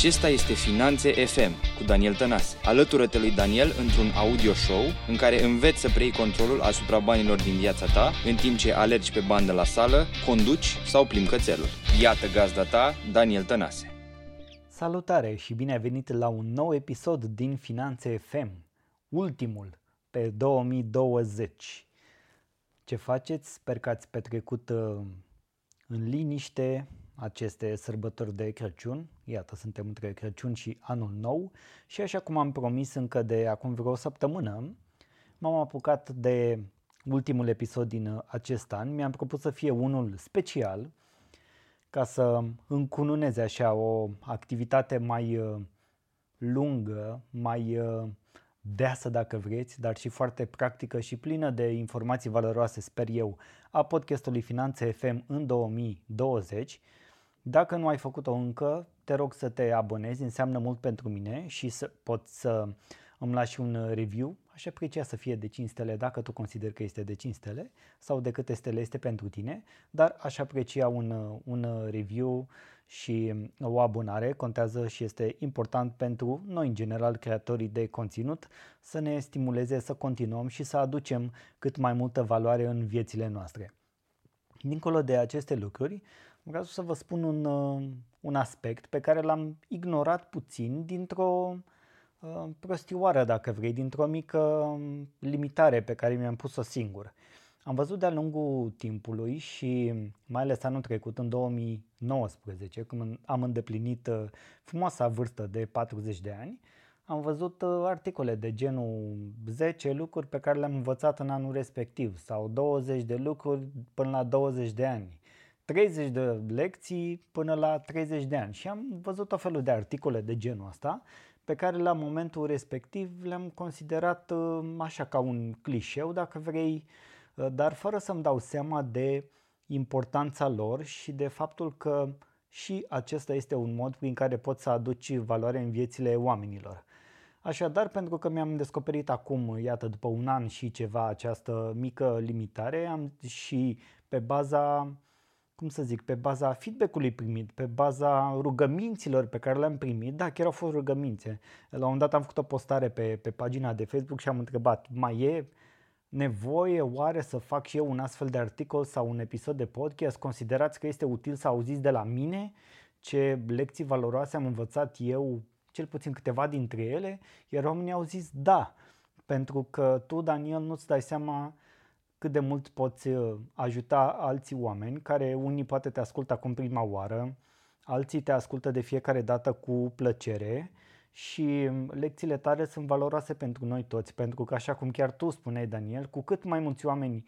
Acesta este Finanțe FM cu Daniel Tănase. Alătură-te lui Daniel într-un audio show în care înveți să preiei controlul asupra banilor din viața ta în timp ce alergi pe bandă la sală, conduci sau plimbi cățelul. Iată gazda ta, Daniel Tănase. Salutare și bine ai venit la un nou episod din Finanțe FM, ultimul pe 2020. Ce faceți? Sper că ați petrecut uh, în liniște aceste sărbători de Crăciun. Iată, suntem între Crăciun și Anul Nou și așa cum am promis încă de acum vreo săptămână, m-am apucat de ultimul episod din acest an. Mi-am propus să fie unul special ca să încununeze așa o activitate mai uh, lungă, mai uh, deasă dacă vreți, dar și foarte practică și plină de informații valoroase, sper eu, a podcastului Finanțe FM în 2020 dacă nu ai făcut-o încă, te rog să te abonezi, înseamnă mult pentru mine și să poți să îmi lași un review. Aș aprecia să fie de 5 stele dacă tu consideri că este de 5 stele sau de câte stele este pentru tine, dar aș aprecia un, un review și o abonare contează și este important pentru noi, în general, creatorii de conținut, să ne stimuleze să continuăm și să aducem cât mai multă valoare în viețile noastre. Dincolo de aceste lucruri, vreau să vă spun un, uh, un aspect pe care l-am ignorat puțin dintr-o uh, prostioară, dacă vrei, dintr-o mică um, limitare pe care mi-am pus-o singur. Am văzut de-a lungul timpului și mai ales anul trecut, în 2019, când am îndeplinit uh, frumoasa vârstă de 40 de ani, am văzut articole de genul 10 lucruri pe care le-am învățat în anul respectiv sau 20 de lucruri până la 20 de ani 30 de lecții până la 30 de ani și am văzut o felul de articole de genul ăsta pe care la momentul respectiv le-am considerat uh, așa ca un clișeu, dacă vrei, uh, dar fără să-mi dau seama de importanța lor și de faptul că și acesta este un mod prin care poți să aduci valoare în viețile oamenilor. Așadar, pentru că mi-am descoperit acum, iată, după un an și ceva această mică limitare, am și pe baza cum să zic, pe baza feedback-ului primit, pe baza rugăminților pe care le-am primit, da, chiar au fost rugămințe. La un moment dat am făcut o postare pe, pe pagina de Facebook și am întrebat, mai e nevoie oare să fac și eu un astfel de articol sau un episod de podcast? Considerați că este util să auziți de la mine ce lecții valoroase am învățat eu, cel puțin câteva dintre ele? Iar oamenii au zis da, pentru că tu, Daniel, nu-ți dai seama cât de mult poți uh, ajuta alții oameni care unii poate te ascultă acum prima oară, alții te ascultă de fiecare dată cu plăcere și um, lecțiile tale sunt valoroase pentru noi toți, pentru că așa cum chiar tu spuneai, Daniel, cu cât mai mulți oameni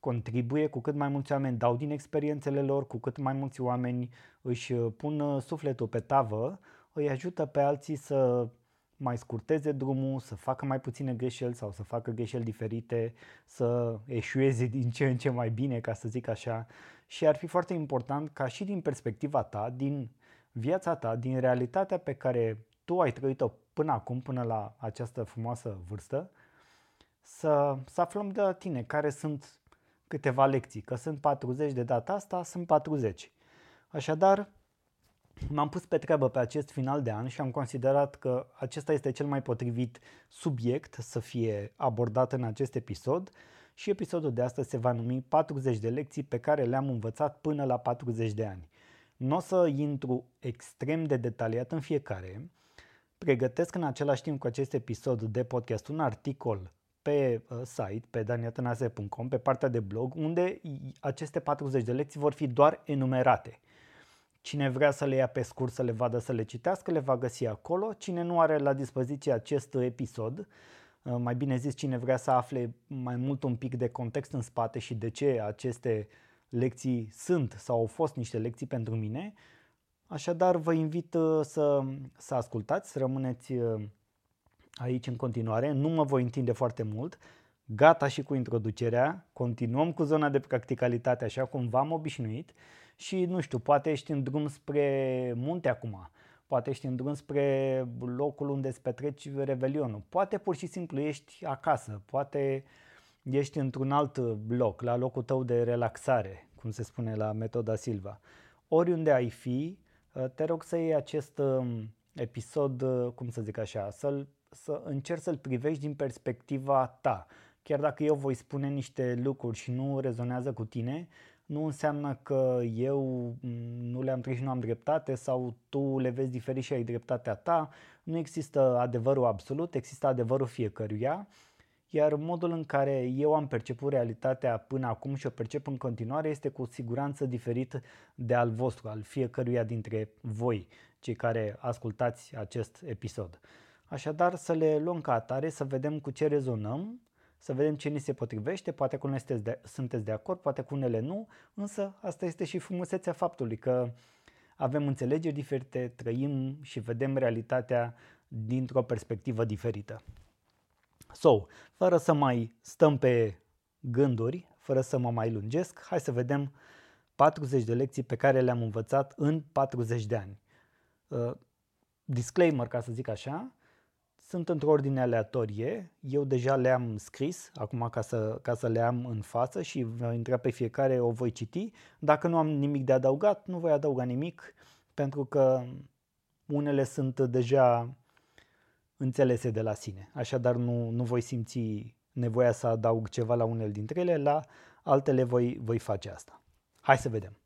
contribuie, cu cât mai mulți oameni dau din experiențele lor, cu cât mai mulți oameni își uh, pun uh, sufletul pe tavă, îi ajută pe alții să mai scurteze drumul, să facă mai puține greșeli sau să facă greșeli diferite, să eșueze din ce în ce mai bine, ca să zic așa. Și ar fi foarte important ca și din perspectiva ta, din viața ta, din realitatea pe care tu ai trăit-o până acum, până la această frumoasă vârstă, să, să aflăm de la tine care sunt câteva lecții, că sunt 40 de data asta, sunt 40. Așadar, M-am pus pe treabă pe acest final de an și am considerat că acesta este cel mai potrivit subiect să fie abordat în acest episod și episodul de astăzi se va numi 40 de lecții pe care le-am învățat până la 40 de ani. Nu o să intru extrem de detaliat în fiecare, pregătesc în același timp cu acest episod de podcast un articol pe uh, site, pe daniatanase.com, pe partea de blog, unde aceste 40 de lecții vor fi doar enumerate – Cine vrea să le ia pe scurt să le vadă, să le citească, le va găsi acolo. Cine nu are la dispoziție acest episod, uh, mai bine zis, cine vrea să afle mai mult un pic de context în spate și de ce aceste lecții sunt sau au fost niște lecții pentru mine, așadar vă invit uh, să, să ascultați, să rămâneți uh, aici în continuare. Nu mă voi întinde foarte mult. Gata și cu introducerea. Continuăm cu zona de practicalitate așa cum v-am obișnuit și nu știu, poate ești în drum spre munte acum, poate ești în drum spre locul unde îți petreci revelionul, poate pur și simplu ești acasă, poate ești într-un alt loc, la locul tău de relaxare, cum se spune la metoda Silva. Oriunde ai fi, te rog să iei acest um, episod, cum să zic așa, să să încerci să-l privești din perspectiva ta. Chiar dacă eu voi spune niște lucruri și nu rezonează cu tine, nu înseamnă că eu nu le-am trăit și nu am dreptate sau tu le vezi diferit și ai dreptatea ta. Nu există adevărul absolut, există adevărul fiecăruia. Iar modul în care eu am perceput realitatea până acum și o percep în continuare este cu siguranță diferit de al vostru, al fiecăruia dintre voi, cei care ascultați acest episod. Așadar să le luăm ca atare, să vedem cu ce rezonăm să vedem ce ni se potrivește, poate cu unele sunteți de, sunteți de acord, poate cu unele nu, însă asta este și frumusețea faptului că avem înțelegeri diferite, trăim și vedem realitatea dintr-o perspectivă diferită. So, fără să mai stăm pe gânduri, fără să mă mai lungesc, hai să vedem 40 de lecții pe care le-am învățat în 40 de ani. Uh, disclaimer, ca să zic așa, sunt într-o ordine aleatorie, eu deja le-am scris, acum ca să, ca să le am în față și voi intra pe fiecare, o voi citi. Dacă nu am nimic de adăugat, nu voi adăuga nimic, pentru că unele sunt deja înțelese de la sine. Așadar nu, nu voi simți nevoia să adaug ceva la unele dintre ele, la altele voi, voi face asta. Hai să vedem.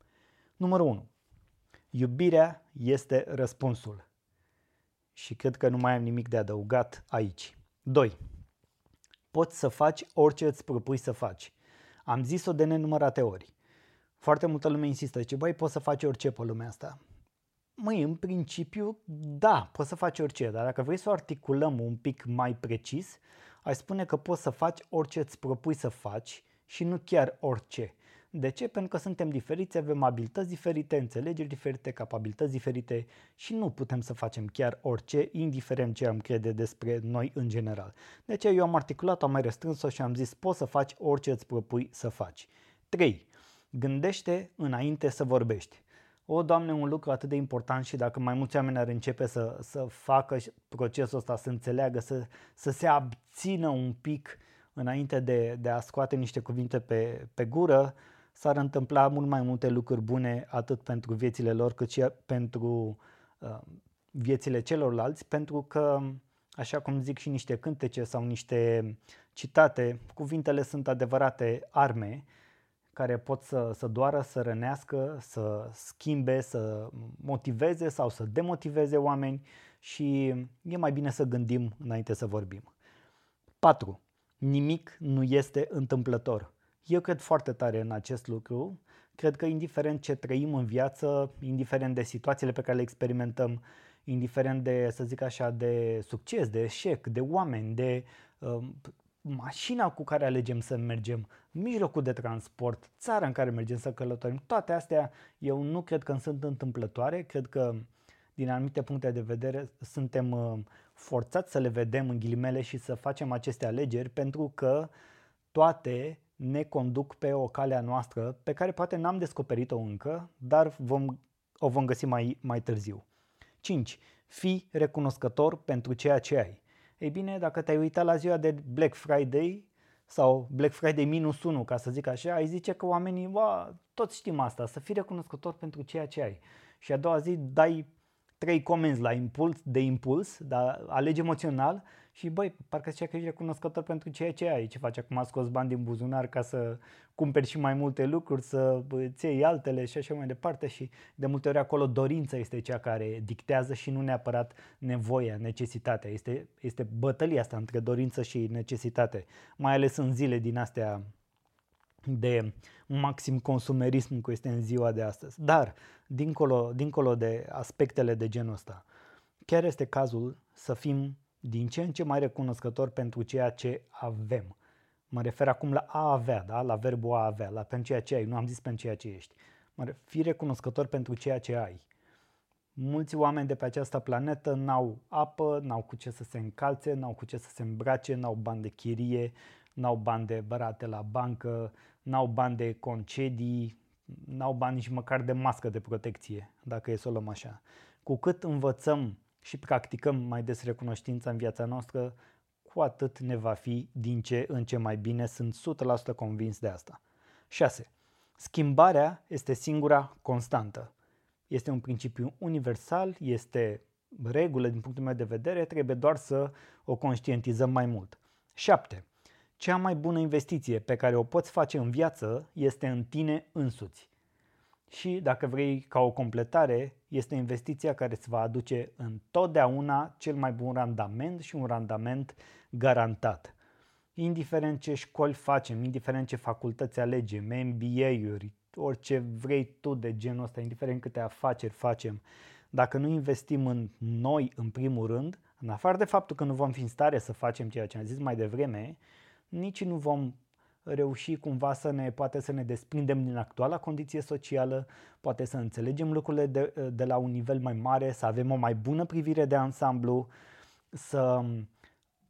Numărul 1. Iubirea este răspunsul și cred că nu mai am nimic de adăugat aici. 2. Poți să faci orice îți propui să faci. Am zis-o de nenumărate ori. Foarte multă lume insistă, zice, băi, poți să faci orice pe lumea asta. Măi, în principiu, da, poți să faci orice, dar dacă vrei să o articulăm un pic mai precis, ai spune că poți să faci orice îți propui să faci și nu chiar orice. De ce? Pentru că suntem diferiți, avem abilități diferite, înțelegeri diferite, capabilități diferite și nu putem să facem chiar orice, indiferent ce am crede despre noi în general. De aceea eu am articulat, am mai restrâns-o și am zis poți să faci orice îți propui să faci. 3. Gândește înainte să vorbești. O, Doamne, un lucru atât de important și dacă mai mulți oameni ar începe să, să facă procesul ăsta, să înțeleagă, să, să se abțină un pic înainte de, de a scoate niște cuvinte pe, pe gură, s-ar întâmpla mult mai multe lucruri bune atât pentru viețile lor cât și pentru uh, viețile celorlalți, pentru că, așa cum zic și niște cântece sau niște citate, cuvintele sunt adevărate arme care pot să, să doară, să rănească, să schimbe, să motiveze sau să demotiveze oameni și e mai bine să gândim înainte să vorbim. 4. Nimic nu este întâmplător. Eu cred foarte tare în acest lucru. Cred că indiferent ce trăim în viață, indiferent de situațiile pe care le experimentăm, indiferent de, să zic așa, de succes, de eșec, de oameni, de uh, mașina cu care alegem să mergem, mijlocul de transport, țara în care mergem să călătorim, toate astea eu nu cred că sunt întâmplătoare, cred că din anumite puncte de vedere suntem uh, forțați să le vedem în ghilimele și să facem aceste alegeri pentru că toate ne conduc pe o cale a noastră pe care poate n-am descoperit-o încă, dar vom, o vom găsi mai, mai târziu. 5. Fii recunoscător pentru ceea ce ai. Ei bine, dacă te-ai uitat la ziua de Black Friday sau Black Friday minus 1, ca să zic așa, ai zice că oamenii, bă, toți știm asta, să fii recunoscător pentru ceea ce ai. Și a doua zi dai trei comenzi la impuls, de impuls, dar alegi emoțional și băi, parcă zicea că ești recunoscător pentru ceea ce ai, ce faci acum, scos bani din buzunar ca să cumperi și mai multe lucruri, să îți iei altele și așa mai departe și de multe ori acolo dorința este cea care dictează și nu neapărat nevoia, necesitatea. Este, este bătălia asta între dorință și necesitate, mai ales în zile din astea de maxim consumerism cu este în ziua de astăzi. Dar, dincolo, dincolo de aspectele de genul ăsta, chiar este cazul să fim din ce în ce mai recunoscători pentru ceea ce avem. Mă refer acum la a avea, da? la verbul a avea, la pentru ceea ce ai, nu am zis pentru ceea ce ești. Mă refer, fii recunoscător pentru ceea ce ai. Mulți oameni de pe această planetă n-au apă, n-au cu ce să se încalțe, n-au cu ce să se îmbrace, n-au bani de chirie, n-au bani de bărate la bancă, n-au bani de concedii, n-au bani nici măcar de mască de protecție, dacă e să o luăm așa. Cu cât învățăm și practicăm mai des recunoștința în viața noastră, cu atât ne va fi din ce în ce mai bine, sunt 100% convins de asta. 6. Schimbarea este singura constantă. Este un principiu universal, este regulă din punctul meu de vedere, trebuie doar să o conștientizăm mai mult. 7. Cea mai bună investiție pe care o poți face în viață este în tine însuți. Și, dacă vrei, ca o completare, este investiția care îți va aduce întotdeauna cel mai bun randament și un randament garantat. Indiferent ce școli facem, indiferent ce facultăți alegem, MBA-uri, orice vrei tu de genul ăsta, indiferent câte afaceri facem, dacă nu investim în noi în primul rând, în afară de faptul că nu vom fi în stare să facem ceea ce am zis mai devreme, nici nu vom reuși cumva să ne, poate să ne desprindem din actuala condiție socială, poate să înțelegem lucrurile de, de la un nivel mai mare, să avem o mai bună privire de ansamblu, să,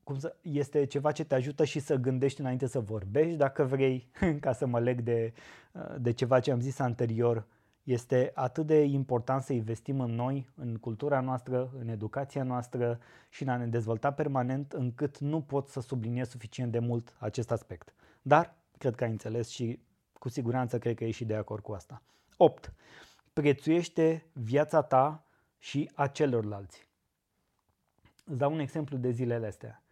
cum să, este ceva ce te ajută și să gândești înainte să vorbești, dacă vrei, ca să mă leg de, de ceva ce am zis anterior, este atât de important să investim în noi, în cultura noastră, în educația noastră și în a ne dezvolta permanent, încât nu pot să subliniez suficient de mult acest aspect. Dar cred că ai înțeles și cu siguranță cred că ești și de acord cu asta. 8. Prețuiește viața ta și a celorlalți. Îți dau un exemplu de zilele astea.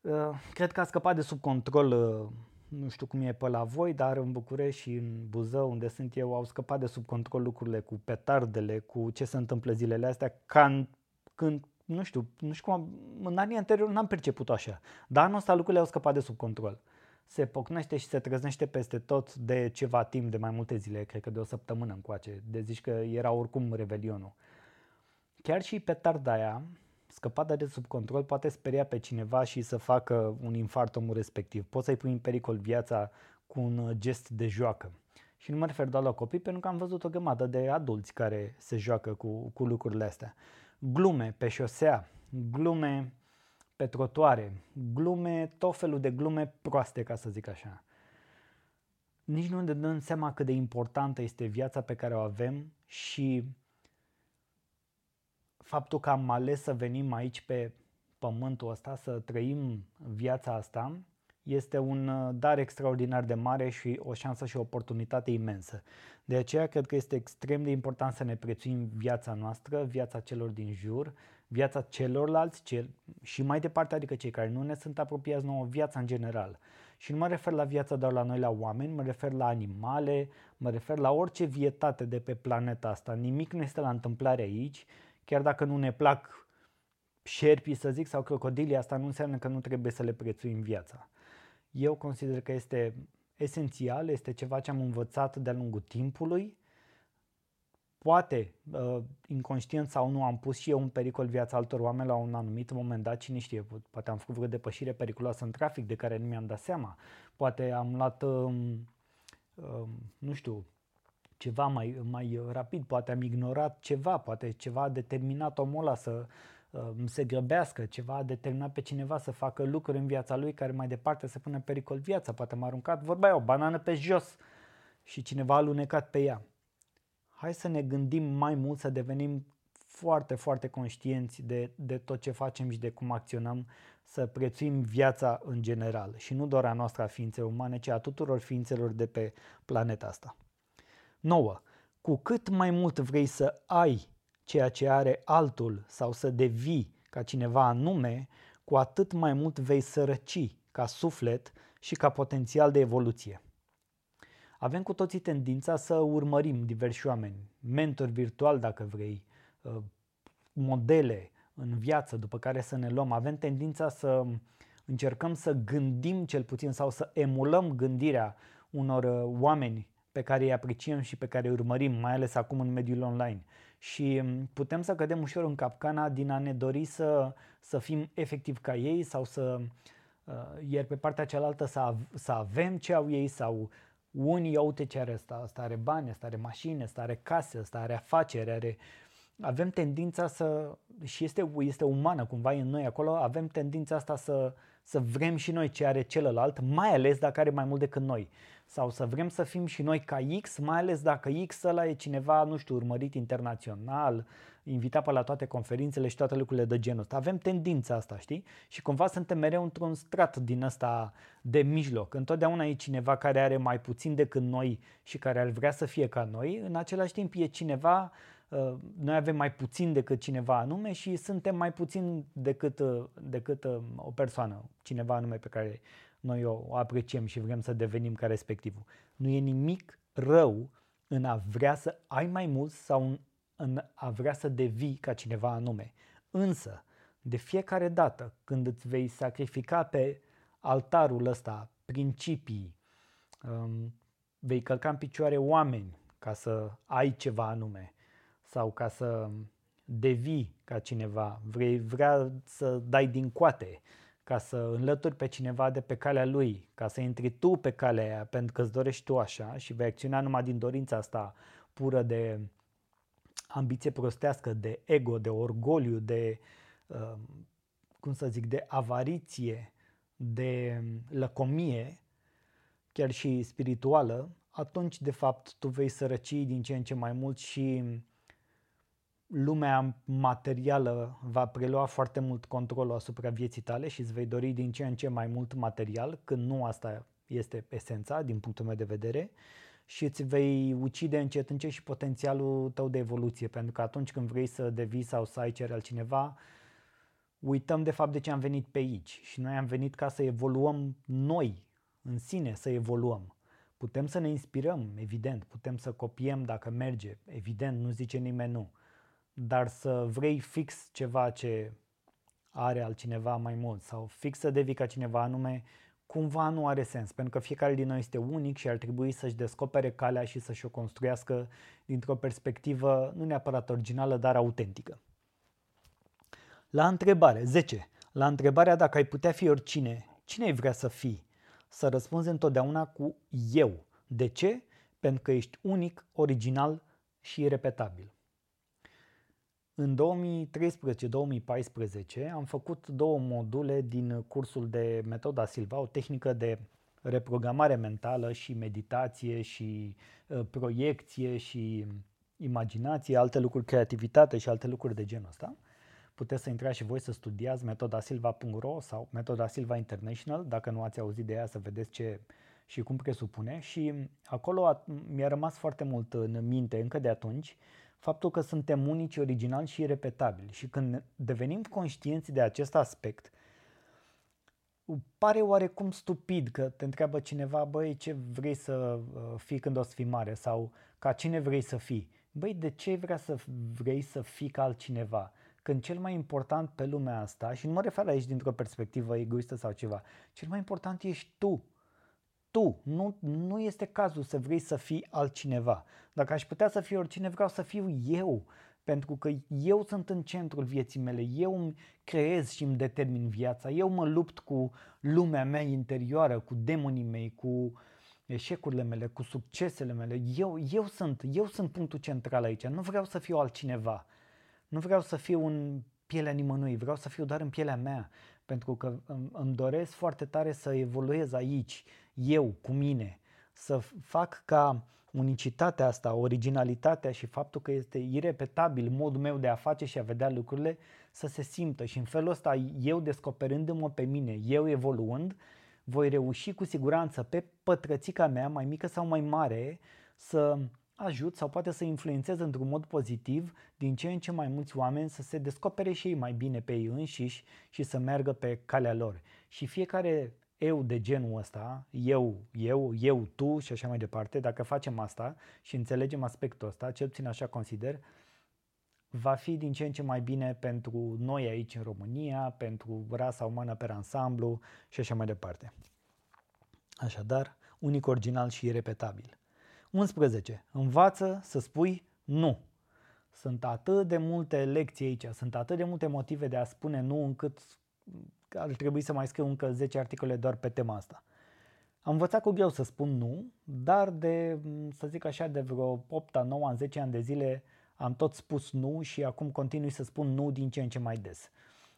Uh, cred că a scăpat de sub control uh, nu știu cum e pe la voi, dar în București și în Buzău, unde sunt eu, au scăpat de sub control lucrurile cu petardele, cu ce se întâmplă zilele astea, ca când, nu știu, nu știu cum, în anii anterior n-am perceput așa, dar anul ăsta lucrurile au scăpat de sub control. Se pocnește și se trăznește peste tot de ceva timp, de mai multe zile, cred că de o săptămână încoace, de zici că era oricum revelionul. Chiar și petarda aia, scăparea de sub control poate speria pe cineva și să facă un infart omul respectiv. Poți să-i pui în pericol viața cu un gest de joacă. Și nu mă refer doar la copii, pentru că am văzut o grămadă de adulți care se joacă cu, cu lucrurile astea. Glume pe șosea, glume pe trotuare, glume, tot felul de glume proaste, ca să zic așa. Nici nu ne dăm seama cât de importantă este viața pe care o avem și faptul că am ales să venim aici pe pământul ăsta, să trăim viața asta, este un uh, dar extraordinar de mare și o șansă și o oportunitate imensă. De aceea cred că este extrem de important să ne prețuim viața noastră, viața celor din jur, viața celorlalți cel, și mai departe, adică cei care nu ne sunt apropiați nouă, viața în general. Și nu mă refer la viața doar la noi, la oameni, mă refer la animale, mă refer la orice vietate de pe planeta asta. Nimic nu este la întâmplare aici chiar dacă nu ne plac șerpii, să zic, sau crocodilii, asta nu înseamnă că nu trebuie să le prețuim viața. Eu consider că este esențial, este ceva ce am învățat de-a lungul timpului. Poate, uh, inconștient sau nu, am pus și eu în pericol viața altor oameni la un anumit moment dat, cine știe, poate am făcut vreo depășire periculoasă în trafic de care nu mi-am dat seama. Poate am luat, um, um, nu știu, ceva mai, mai rapid, poate am ignorat ceva, poate ceva a determinat omul ăla să uh, se grăbească, ceva a determinat pe cineva să facă lucruri în viața lui care mai departe să pună în pericol viața, poate m-a aruncat, vorba o banană pe jos și cineva a alunecat pe ea. Hai să ne gândim mai mult, să devenim foarte, foarte conștienți de, de tot ce facem și de cum acționăm, să prețuim viața în general și nu doar a noastră a ființei umane, ci a tuturor ființelor de pe planeta asta. 9. Cu cât mai mult vrei să ai ceea ce are altul sau să devii ca cineva anume, cu atât mai mult vei sărăci ca suflet și ca potențial de evoluție. Avem cu toții tendința să urmărim diversi oameni, mentori virtual dacă vrei, uh, modele în viață după care să ne luăm. Avem tendința să încercăm să gândim cel puțin sau să emulăm gândirea unor uh, oameni pe care îi apreciem și pe care îi urmărim, mai ales acum în mediul online. Și mm, putem să cădem ușor în capcana din a ne dori să, să fim efectiv ca ei sau să, uh, iar pe partea cealaltă să, să avem ce au ei sau unii, iau uite ce are ăsta, ăsta are bani, ăsta are mașini, ăsta are case, ăsta are afaceri, are... Avem tendința să, și este, este umană cumva în noi acolo, avem tendința asta să, să vrem și noi ce are celălalt, mai ales dacă are mai mult decât noi sau să vrem să fim și noi ca X, mai ales dacă X ăla e cineva, nu știu, urmărit internațional, invitat pe la toate conferințele și toate lucrurile de genul ăsta. Avem tendința asta, știi? Și cumva suntem mereu într-un strat din ăsta de mijloc. Întotdeauna e cineva care are mai puțin decât noi și care ar vrea să fie ca noi, în același timp e cineva uh, noi avem mai puțin decât cineva anume și suntem mai puțin decât, uh, decât uh, o persoană, cineva anume pe care noi o apreciem și vrem să devenim ca respectivul. Nu e nimic rău în a vrea să ai mai mult sau în a vrea să devii ca cineva anume. Însă, de fiecare dată când îți vei sacrifica pe altarul ăsta principii, um, vei călca în picioare oameni ca să ai ceva anume sau ca să devii ca cineva, vrei vrea să dai din coate, ca să înlături pe cineva de pe calea lui, ca să intri tu pe calea aia pentru că îți dorești tu așa și vei acționa numai din dorința asta pură de ambiție prostească, de ego, de orgoliu, de, uh, cum să zic, de avariție, de lăcomie, chiar și spirituală, atunci de fapt tu vei sărăci din ce în ce mai mult și lumea materială va prelua foarte mult controlul asupra vieții tale și îți vei dori din ce în ce mai mult material, când nu asta este esența din punctul meu de vedere și îți vei ucide încet încet și potențialul tău de evoluție, pentru că atunci când vrei să devii sau să ai cere altcineva, uităm de fapt de ce am venit pe aici și noi am venit ca să evoluăm noi în sine, să evoluăm. Putem să ne inspirăm, evident, putem să copiem dacă merge, evident, nu zice nimeni nu dar să vrei fix ceva ce are altcineva mai mult sau fix să devii ca cineva anume, cumva nu are sens, pentru că fiecare din noi este unic și ar trebui să-și descopere calea și să-și o construiască dintr-o perspectivă nu neapărat originală, dar autentică. La întrebare 10. La întrebarea dacă ai putea fi oricine, cine ai vrea să fii? Să răspunzi întotdeauna cu eu. De ce? Pentru că ești unic, original și irepetabil. În 2013-2014 am făcut două module din cursul de Metoda Silva, o tehnică de reprogramare mentală și meditație și uh, proiecție și imaginație, alte lucruri, creativitate și alte lucruri de genul ăsta. Puteți să intrați și voi să studiați metodasilva.ro sau Metoda Silva International, dacă nu ați auzit de ea, să vedeți ce și cum presupune. Și acolo mi-a rămas foarte mult în minte încă de atunci faptul că suntem unici, originali și repetabili. Și când devenim conștienți de acest aspect, pare oarecum stupid că te întreabă cineva, băi, ce vrei să uh, fii când o să fii mare sau ca cine vrei să fii. Băi, de ce vrea să vrei să fii ca altcineva? Când cel mai important pe lumea asta, și nu mă refer aici dintr-o perspectivă egoistă sau ceva, cel mai important ești tu tu, nu, nu este cazul să vrei să fii altcineva. Dacă aș putea să fiu oricine, vreau să fiu eu, pentru că eu sunt în centrul vieții mele, eu îmi creez și îmi determin viața, eu mă lupt cu lumea mea interioară, cu demonii mei, cu eșecurile mele, cu succesele mele. Eu, eu, sunt, eu sunt punctul central aici, nu vreau să fiu altcineva. Nu vreau să fiu în pielea nimănui, vreau să fiu doar în pielea mea, pentru că îmi, îmi doresc foarte tare să evoluez aici, eu, cu mine, să fac ca unicitatea asta, originalitatea și faptul că este irepetabil modul meu de a face și a vedea lucrurile să se simtă și în felul ăsta eu descoperându-mă pe mine, eu evoluând, voi reuși cu siguranță pe pătrățica mea, mai mică sau mai mare, să ajut sau poate să influențez într-un mod pozitiv din ce în ce mai mulți oameni să se descopere și ei mai bine pe ei înșiși și să meargă pe calea lor. Și fiecare eu de genul ăsta, eu, eu, eu, tu și așa mai departe, dacă facem asta și înțelegem aspectul ăsta, cel puțin așa consider, va fi din ce în ce mai bine pentru noi aici în România, pentru rasa umană pe ansamblu și așa mai departe. Așadar, unic, original și irepetabil. 11. Învață să spui nu. Sunt atât de multe lecții aici, sunt atât de multe motive de a spune nu încât ar trebui să mai scriu încă 10 articole doar pe tema asta. Am învățat cu greu să spun nu, dar de, să zic așa, de vreo 8, 9, 10 ani de zile am tot spus nu și acum continui să spun nu din ce în ce mai des.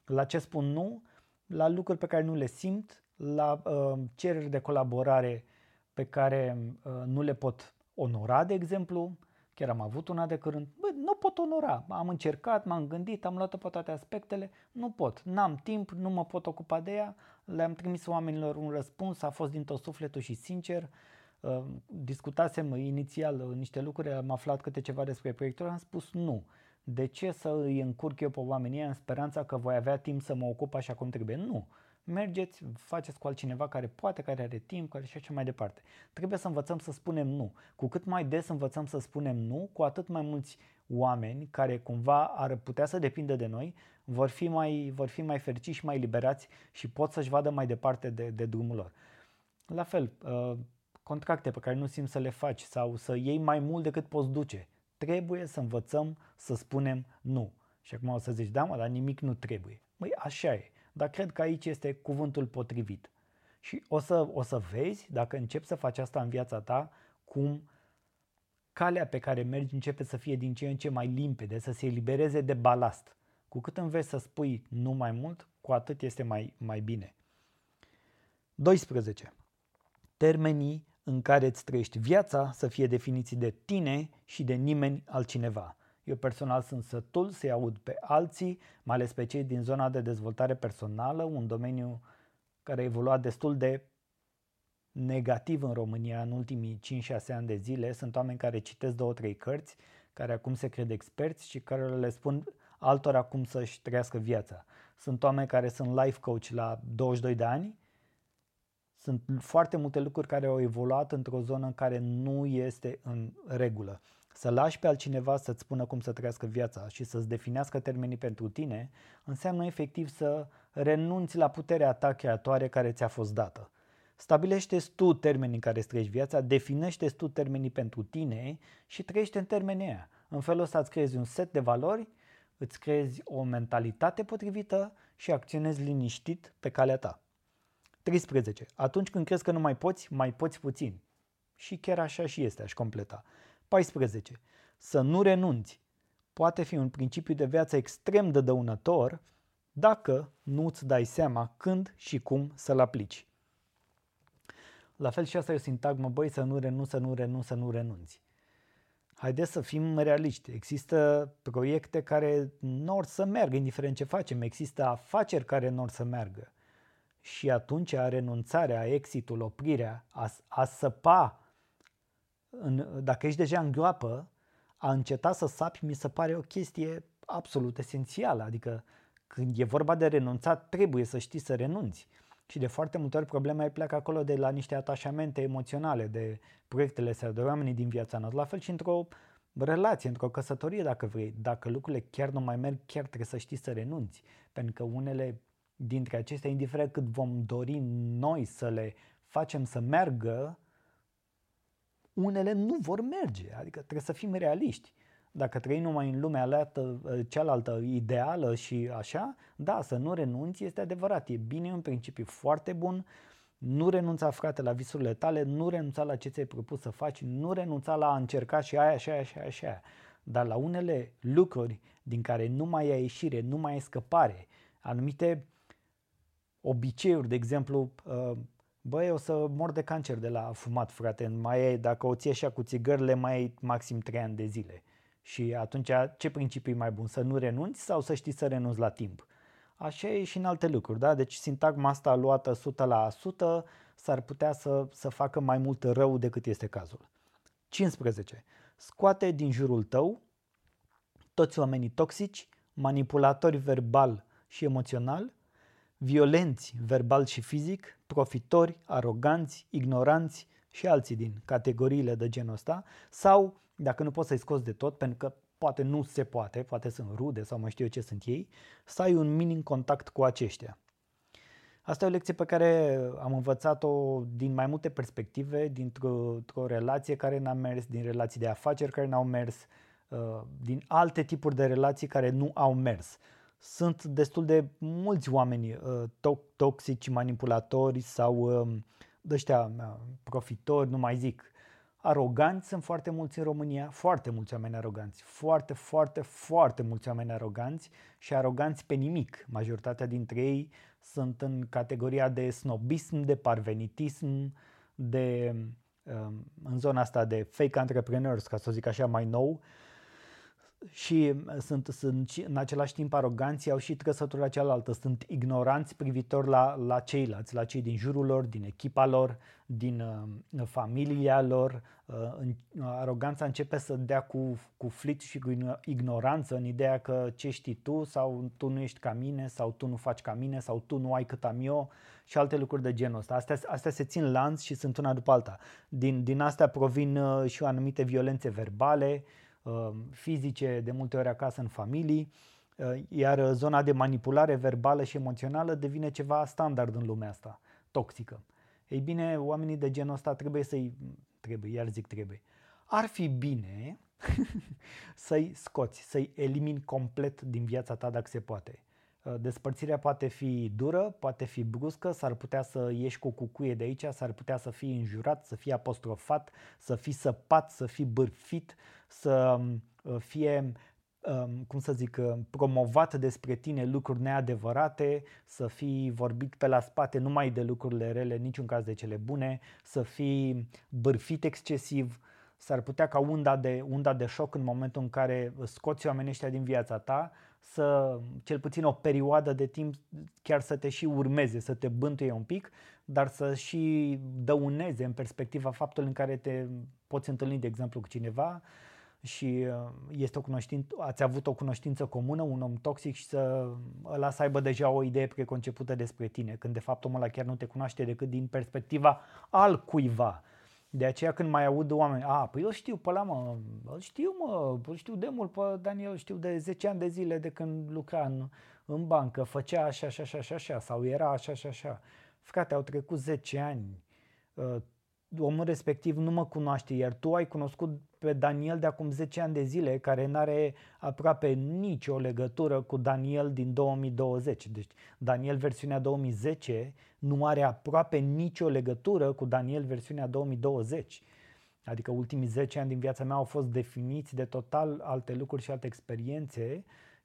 La ce spun nu? La lucruri pe care nu le simt, la uh, cereri de colaborare pe care uh, nu le pot onora, de exemplu, chiar am avut una de curând, bă, nu pot onora, am încercat, m-am gândit, am luat-o pe toate aspectele, nu pot, n-am timp, nu mă pot ocupa de ea, le-am trimis oamenilor un răspuns, a fost din tot sufletul și sincer, Uh, discutasem inițial uh, niște lucruri, am aflat câte ceva despre proiectul, am spus nu. De ce să îi încurc eu pe oamenii în speranța că voi avea timp să mă ocup așa cum trebuie? Nu. Mergeți, faceți cu altcineva care poate, care are timp, care și așa mai departe. Trebuie să învățăm să spunem nu. Cu cât mai des învățăm să spunem nu, cu atât mai mulți oameni care cumva ar putea să depindă de noi vor fi mai, vor fi mai fericiți și mai liberați și pot să-și vadă mai departe de, de drumul lor. La fel, uh, contracte pe care nu simți să le faci sau să iei mai mult decât poți duce. Trebuie să învățăm să spunem nu. Și acum o să zici, da mă, dar nimic nu trebuie. Măi, așa e. Dar cred că aici este cuvântul potrivit. Și o să, o să vezi, dacă începi să faci asta în viața ta, cum calea pe care mergi începe să fie din ce în ce mai limpede, să se elibereze de balast. Cu cât înveți să spui nu mai mult, cu atât este mai, mai bine. 12. Termenii în care îți trăiești viața să fie definiți de tine și de nimeni altcineva. Eu personal sunt sătul să-i aud pe alții, mai ales pe cei din zona de dezvoltare personală, un domeniu care a evoluat destul de negativ în România în ultimii 5-6 ani de zile. Sunt oameni care citesc două, trei cărți, care acum se cred experți și care le spun altora cum să-și trăiască viața. Sunt oameni care sunt life coach la 22 de ani. Sunt foarte multe lucruri care au evoluat într-o zonă în care nu este în regulă. Să lași pe altcineva să-ți spună cum să trăiască viața și să-ți definească termenii pentru tine, înseamnă efectiv să renunți la puterea ta creatoare care ți-a fost dată. Stabilește tu termenii în care îți trăiești viața, definește tu termenii pentru tine și trăiește în termenii aia. În felul ăsta îți creezi un set de valori, îți creezi o mentalitate potrivită și acționezi liniștit pe calea ta. 13. Atunci când crezi că nu mai poți, mai poți puțin. Și chiar așa și este, aș completa. 14. Să nu renunți. Poate fi un principiu de viață extrem de dăunător dacă nu îți dai seama când și cum să-l aplici. La fel și asta e o sintagmă, băi, să nu renunți, să nu renunți, să nu renunți. Haideți să fim realiști. Există proiecte care nu or să meargă, indiferent ce facem. Există afaceri care nu or să meargă. Și atunci renunțarea, exitul, oprirea, a, a săpa în, dacă ești deja în groapă, a înceta să sapi mi se pare o chestie absolut esențială. Adică când e vorba de renunțat, trebuie să știi să renunți. Și de foarte multe ori problema pleacă acolo de la niște atașamente emoționale, de proiectele astea, de oamenii din viața noastră. La fel și într-o relație, într-o căsătorie, dacă vrei. Dacă lucrurile chiar nu mai merg, chiar trebuie să știi să renunți. Pentru că unele dintre acestea, indiferent cât vom dori noi să le facem să meargă, unele nu vor merge, adică trebuie să fim realiști. Dacă trăim numai în lumea alată, ă, cealaltă ideală și așa, da, să nu renunți este adevărat, e bine un principiu foarte bun, nu renunța frate la visurile tale, nu renunța la ce ți-ai propus să faci, nu renunța la a încerca și aia și aia și aia și aia. Dar la unele lucruri din care nu mai ai ieșire, nu mai ai scăpare, anumite obiceiuri, de exemplu, ă, Băi, o să mor de cancer de la fumat, frate. Mai e, dacă o ții așa cu țigările, mai ai maxim 3 ani de zile. Și atunci, ce principiu e mai bun? Să nu renunți sau să știi să renunți la timp? Așa e și în alte lucruri, da? Deci sintagma asta luată 100 la 100 s-ar putea să, să facă mai mult rău decât este cazul. 15. Scoate din jurul tău toți oamenii toxici, manipulatori verbal și emoțional, violenți verbal și fizic, profitori, aroganți, ignoranți și alții din categoriile de genul ăsta sau, dacă nu poți să-i scoți de tot, pentru că poate nu se poate, poate sunt rude sau mai știu eu ce sunt ei, să ai un minim contact cu aceștia. Asta e o lecție pe care am învățat-o din mai multe perspective, dintr-o relație care n-a mers, din relații de afaceri care n-au mers, uh, din alte tipuri de relații care nu au mers sunt destul de mulți oameni uh, toxici, manipulatori sau uh, ăștia uh, profitori, nu mai zic. Aroganți sunt foarte mulți în România, foarte mulți oameni aroganți, foarte, foarte, foarte mulți oameni aroganți și aroganți pe nimic. Majoritatea dintre ei sunt în categoria de snobism, de parvenitism, de um, în zona asta de fake entrepreneurs, ca să zic așa mai nou, și sunt, sunt în același timp aroganți, au și trăsătura cealaltă, sunt ignoranți privitor la, la ceilalți, la cei din jurul lor, din echipa lor, din uh, familia lor. Uh, în, uh, aroganța începe să dea cu, cu flit și cu ignoranță în ideea că ce știi tu sau tu nu ești ca mine sau tu nu faci ca mine sau tu nu ai cât am eu și alte lucruri de genul ăsta. Astea, astea se țin lanț și sunt una după alta. Din, din astea provin uh, și anumite violențe verbale, uh, Uh, fizice, de multe ori acasă în familii, uh, iar zona de manipulare verbală și emoțională devine ceva standard în lumea asta, toxică. Ei bine, oamenii de genul ăsta trebuie să-i, trebuie, iar zic trebuie, ar fi bine să-i scoți, să-i elimini complet din viața ta dacă se poate. Uh, despărțirea poate fi dură, poate fi bruscă, s-ar putea să ieși cu cucuie de aici, s-ar putea să fii înjurat, să fii apostrofat, să fii săpat, să fii bârfit, să uh, fie um, cum să zic, uh, promovat despre tine lucruri neadevărate, să fii vorbit pe la spate numai de lucrurile rele, niciun caz de cele bune, să fii bârfit excesiv, s-ar putea ca unda de, unda de șoc în momentul în care scoți oamenii ăștia din viața ta să, cel puțin o perioadă de timp, chiar să te și urmeze, să te bântuie un pic, dar să și dăuneze în perspectiva faptului în care te poți întâlni, de exemplu, cu cineva și uh, este o cunoștință, ați avut o cunoștință comună, un om toxic și să ăla să aibă deja o idee preconcepută despre tine, când de fapt omul ăla chiar nu te cunoaște decât din perspectiva al cuiva. De aceea când mai aud oameni, a, păi eu știu pe ăla mă, îl știu mă, îl știu de mult pe Daniel, știu de 10 ani de zile de când lucra în, în bancă, făcea așa, așa, așa, așa, așa, sau era așa, așa, așa. Frate, au trecut 10 ani, uh, omul respectiv nu mă cunoaște, iar tu ai cunoscut pe Daniel de acum 10 ani de zile, care nu are aproape nicio legătură cu Daniel din 2020. Deci Daniel versiunea 2010 nu are aproape nicio legătură cu Daniel versiunea 2020. Adică ultimii 10 ani din viața mea au fost definiți de total alte lucruri și alte experiențe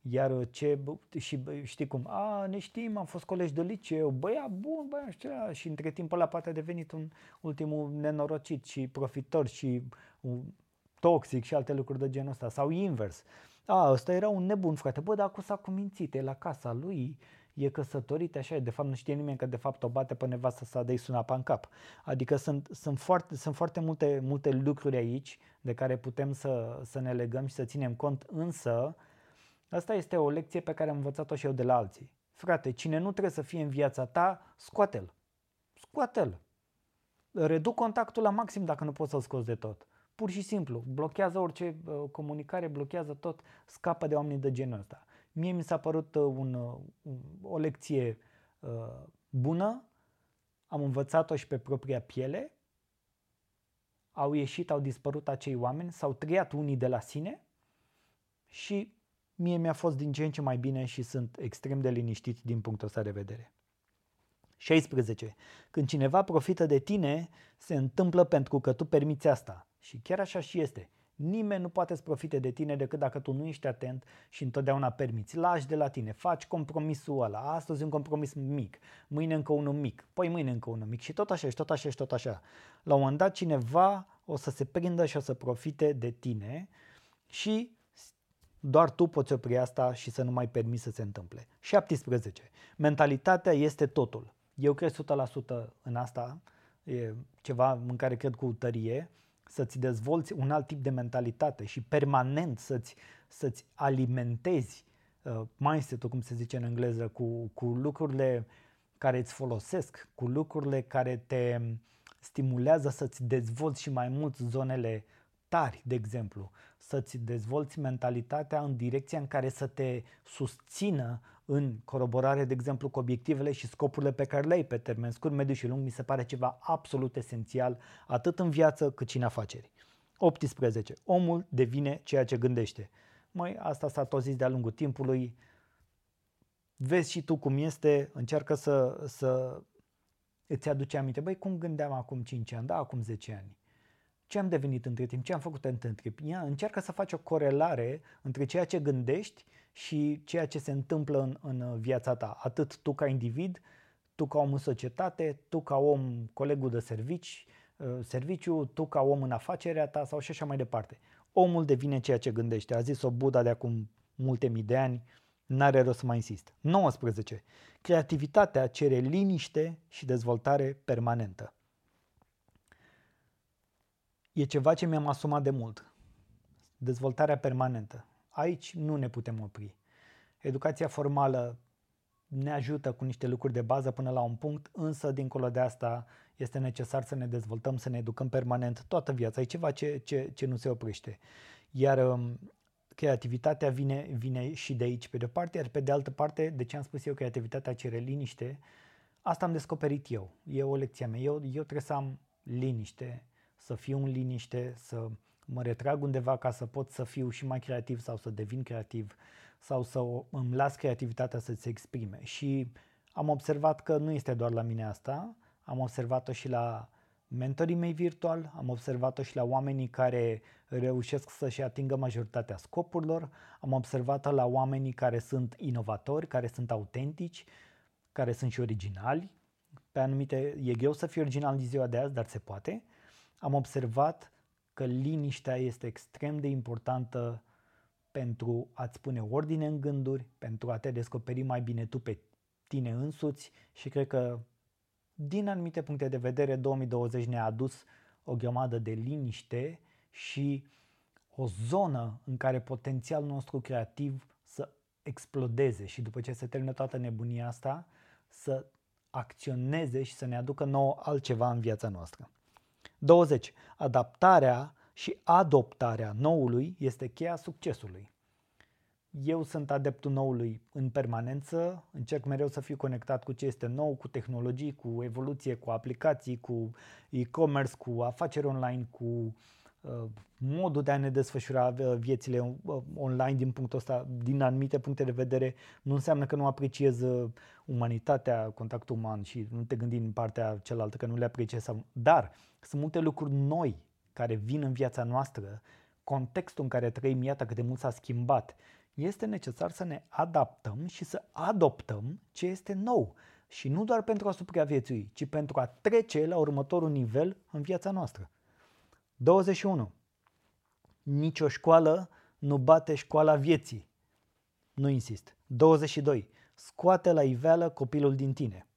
iar ce, și știi cum, a, ne știm, am fost colegi de liceu, băia bun, băia ăștia, și între timp ăla poate a devenit un ultimul nenorocit și profitor și un toxic și alte lucruri de genul ăsta. Sau invers. A, ăsta era un nebun, frate, bă, dar acum s-a cumințit, e la casa lui, e căsătorit, așa, de fapt nu știe nimeni că de fapt o bate pe nevastă sa de-i suna pe în cap. Adică sunt, sunt, foarte, sunt foarte multe, multe lucruri aici de care putem să, să ne legăm și să ținem cont, însă Asta este o lecție pe care am învățat-o și eu de la alții. Frate, cine nu trebuie să fie în viața ta, scoate-l. Scoate-l. Reduc contactul la maxim dacă nu poți să-l scoți de tot. Pur și simplu, blochează orice uh, comunicare, blochează tot, scapă de oamenii de genul ăsta. Mie mi s-a părut uh, un, uh, o lecție uh, bună, am învățat-o și pe propria piele, au ieșit, au dispărut acei oameni, s-au triat unii de la sine și mie mi-a fost din ce în ce mai bine și sunt extrem de liniștit din punctul ăsta de vedere. 16. Când cineva profită de tine, se întâmplă pentru că tu permiți asta. Și chiar așa și este. Nimeni nu poate să profite de tine decât dacă tu nu ești atent și întotdeauna permiți. Lași de la tine, faci compromisul ăla. Astăzi un compromis mic, mâine încă unul mic, păi mâine încă unul mic și tot așa și tot așa și tot așa. La un moment dat cineva o să se prindă și o să profite de tine și doar tu poți opri asta și să nu mai permiți să se întâmple. 17. Mentalitatea este totul. Eu cred 100% în asta, e ceva în care cred cu tărie, să-ți dezvolți un alt tip de mentalitate și permanent să-ți, să-ți alimentezi uh, mindset-ul, cum se zice în engleză, cu, cu lucrurile care îți folosesc, cu lucrurile care te stimulează să-ți dezvolți și mai mult zonele tari, de exemplu, să-ți dezvolți mentalitatea în direcția în care să te susțină în coroborare, de exemplu, cu obiectivele și scopurile pe care le ai pe termen scurt, mediu și lung, mi se pare ceva absolut esențial, atât în viață cât și în afaceri. 18. Omul devine ceea ce gândește. Mai asta s-a tot zis de-a lungul timpului. Vezi și tu cum este, încearcă să, să îți aduce aminte. Băi, cum gândeam acum 5 ani, da, acum 10 ani ce am devenit între timp, ce am făcut între timp. Ia, încearcă să faci o corelare între ceea ce gândești și ceea ce se întâmplă în, în viața ta. Atât tu ca individ, tu ca om în societate, tu ca om colegul de servici, uh, serviciu, tu ca om în afacerea ta sau și așa mai departe. Omul devine ceea ce gândește. A zis-o Buddha de acum multe mii de ani, n-are rost să mai insist. 19. Creativitatea cere liniște și dezvoltare permanentă. E ceva ce mi-am asumat de mult. Dezvoltarea permanentă. Aici nu ne putem opri. Educația formală ne ajută cu niște lucruri de bază până la un punct, însă dincolo de asta este necesar să ne dezvoltăm, să ne educăm permanent toată viața. E ceva ce, ce, ce nu se oprește. Iar um, creativitatea vine, vine și de aici pe de o parte, iar pe de altă parte, de ce am spus eu creativitatea cere liniște, asta am descoperit eu. E o lecție mea. Eu, eu trebuie să am liniște, să fiu în liniște, să mă retrag undeva ca să pot să fiu și mai creativ sau să devin creativ sau să îmi las creativitatea să se exprime. Și am observat că nu este doar la mine asta, am observat-o și la mentorii mei virtual, am observat-o și la oamenii care reușesc să-și atingă majoritatea scopurilor, am observat-o la oamenii care sunt inovatori, care sunt autentici, care sunt și originali. Pe anumite, e greu să fii original în ziua de azi, dar se poate. Am observat că liniștea este extrem de importantă pentru a-ți pune ordine în gânduri, pentru a te descoperi mai bine tu pe tine însuți și cred că din anumite puncte de vedere 2020 ne-a adus o grămadă de liniște și o zonă în care potențialul nostru creativ să explodeze și după ce se termină toată nebunia asta să acționeze și să ne aducă nouă altceva în viața noastră. 20. Adaptarea și adoptarea noului este cheia succesului. Eu sunt adeptul noului în permanență, încerc mereu să fiu conectat cu ce este nou, cu tehnologii, cu evoluție, cu aplicații, cu e-commerce, cu afaceri online, cu uh, modul de a ne desfășura uh, viețile uh, online din punctul ăsta, din anumite puncte de vedere, nu înseamnă că nu apreciez uh, umanitatea, contactul uman și nu te gândi în partea cealaltă că nu le apreciez. Dar sunt multe lucruri noi care vin în viața noastră, contextul în care trăim, iată cât de mult s-a schimbat, este necesar să ne adaptăm și să adoptăm ce este nou. Și nu doar pentru a supraviețui, ci pentru a trece la următorul nivel în viața noastră. 21. Nici o școală nu bate școala vieții. Nu insist. 22. Scoate la iveală copilul din tine.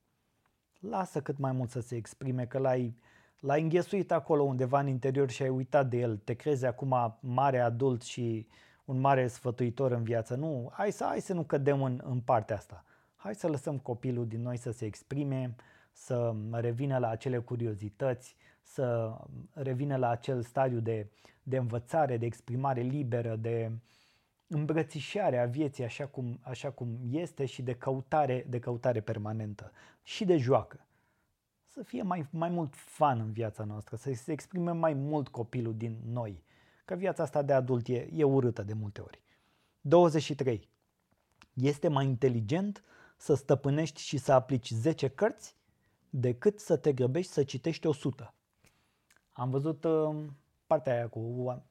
Lasă cât mai mult să se exprime, că l-ai L-ai înghesuit acolo undeva în interior și ai uitat de el. Te crezi acum mare adult și un mare sfătuitor în viață. Nu, hai să, hai să nu cădem în, în partea asta. Hai să lăsăm copilul din noi să se exprime, să revină la acele curiozități, să revină la acel stadiu de, de învățare, de exprimare liberă, de îmbrățișare a vieții așa cum, așa cum este și de căutare, de căutare permanentă și de joacă să fie mai, mai mult fan în viața noastră, să se exprime mai mult copilul din noi. Că viața asta de adult e, e urâtă de multe ori. 23. Este mai inteligent să stăpânești și să aplici 10 cărți decât să te grăbești să citești 100. Am văzut uh, partea aia cu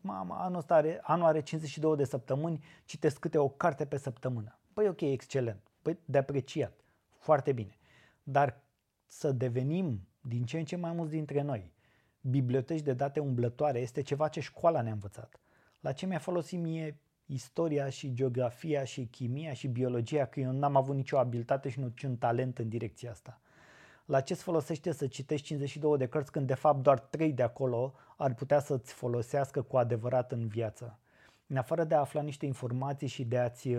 mama, anul, ăsta are, anul are 52 de săptămâni, citesc câte o carte pe săptămână. Păi ok, excelent, păi de apreciat, foarte bine. Dar să devenim din ce în ce mai mulți dintre noi biblioteci de date umblătoare este ceva ce școala ne-a învățat. La ce mi-a folosit mie istoria și geografia și chimia și biologia, că eu n-am avut nicio abilitate și niciun talent în direcția asta. La ce îți folosește să citești 52 de cărți când de fapt doar 3 de acolo ar putea să-ți folosească cu adevărat în viață? în afară de a afla niște informații și de a-ți,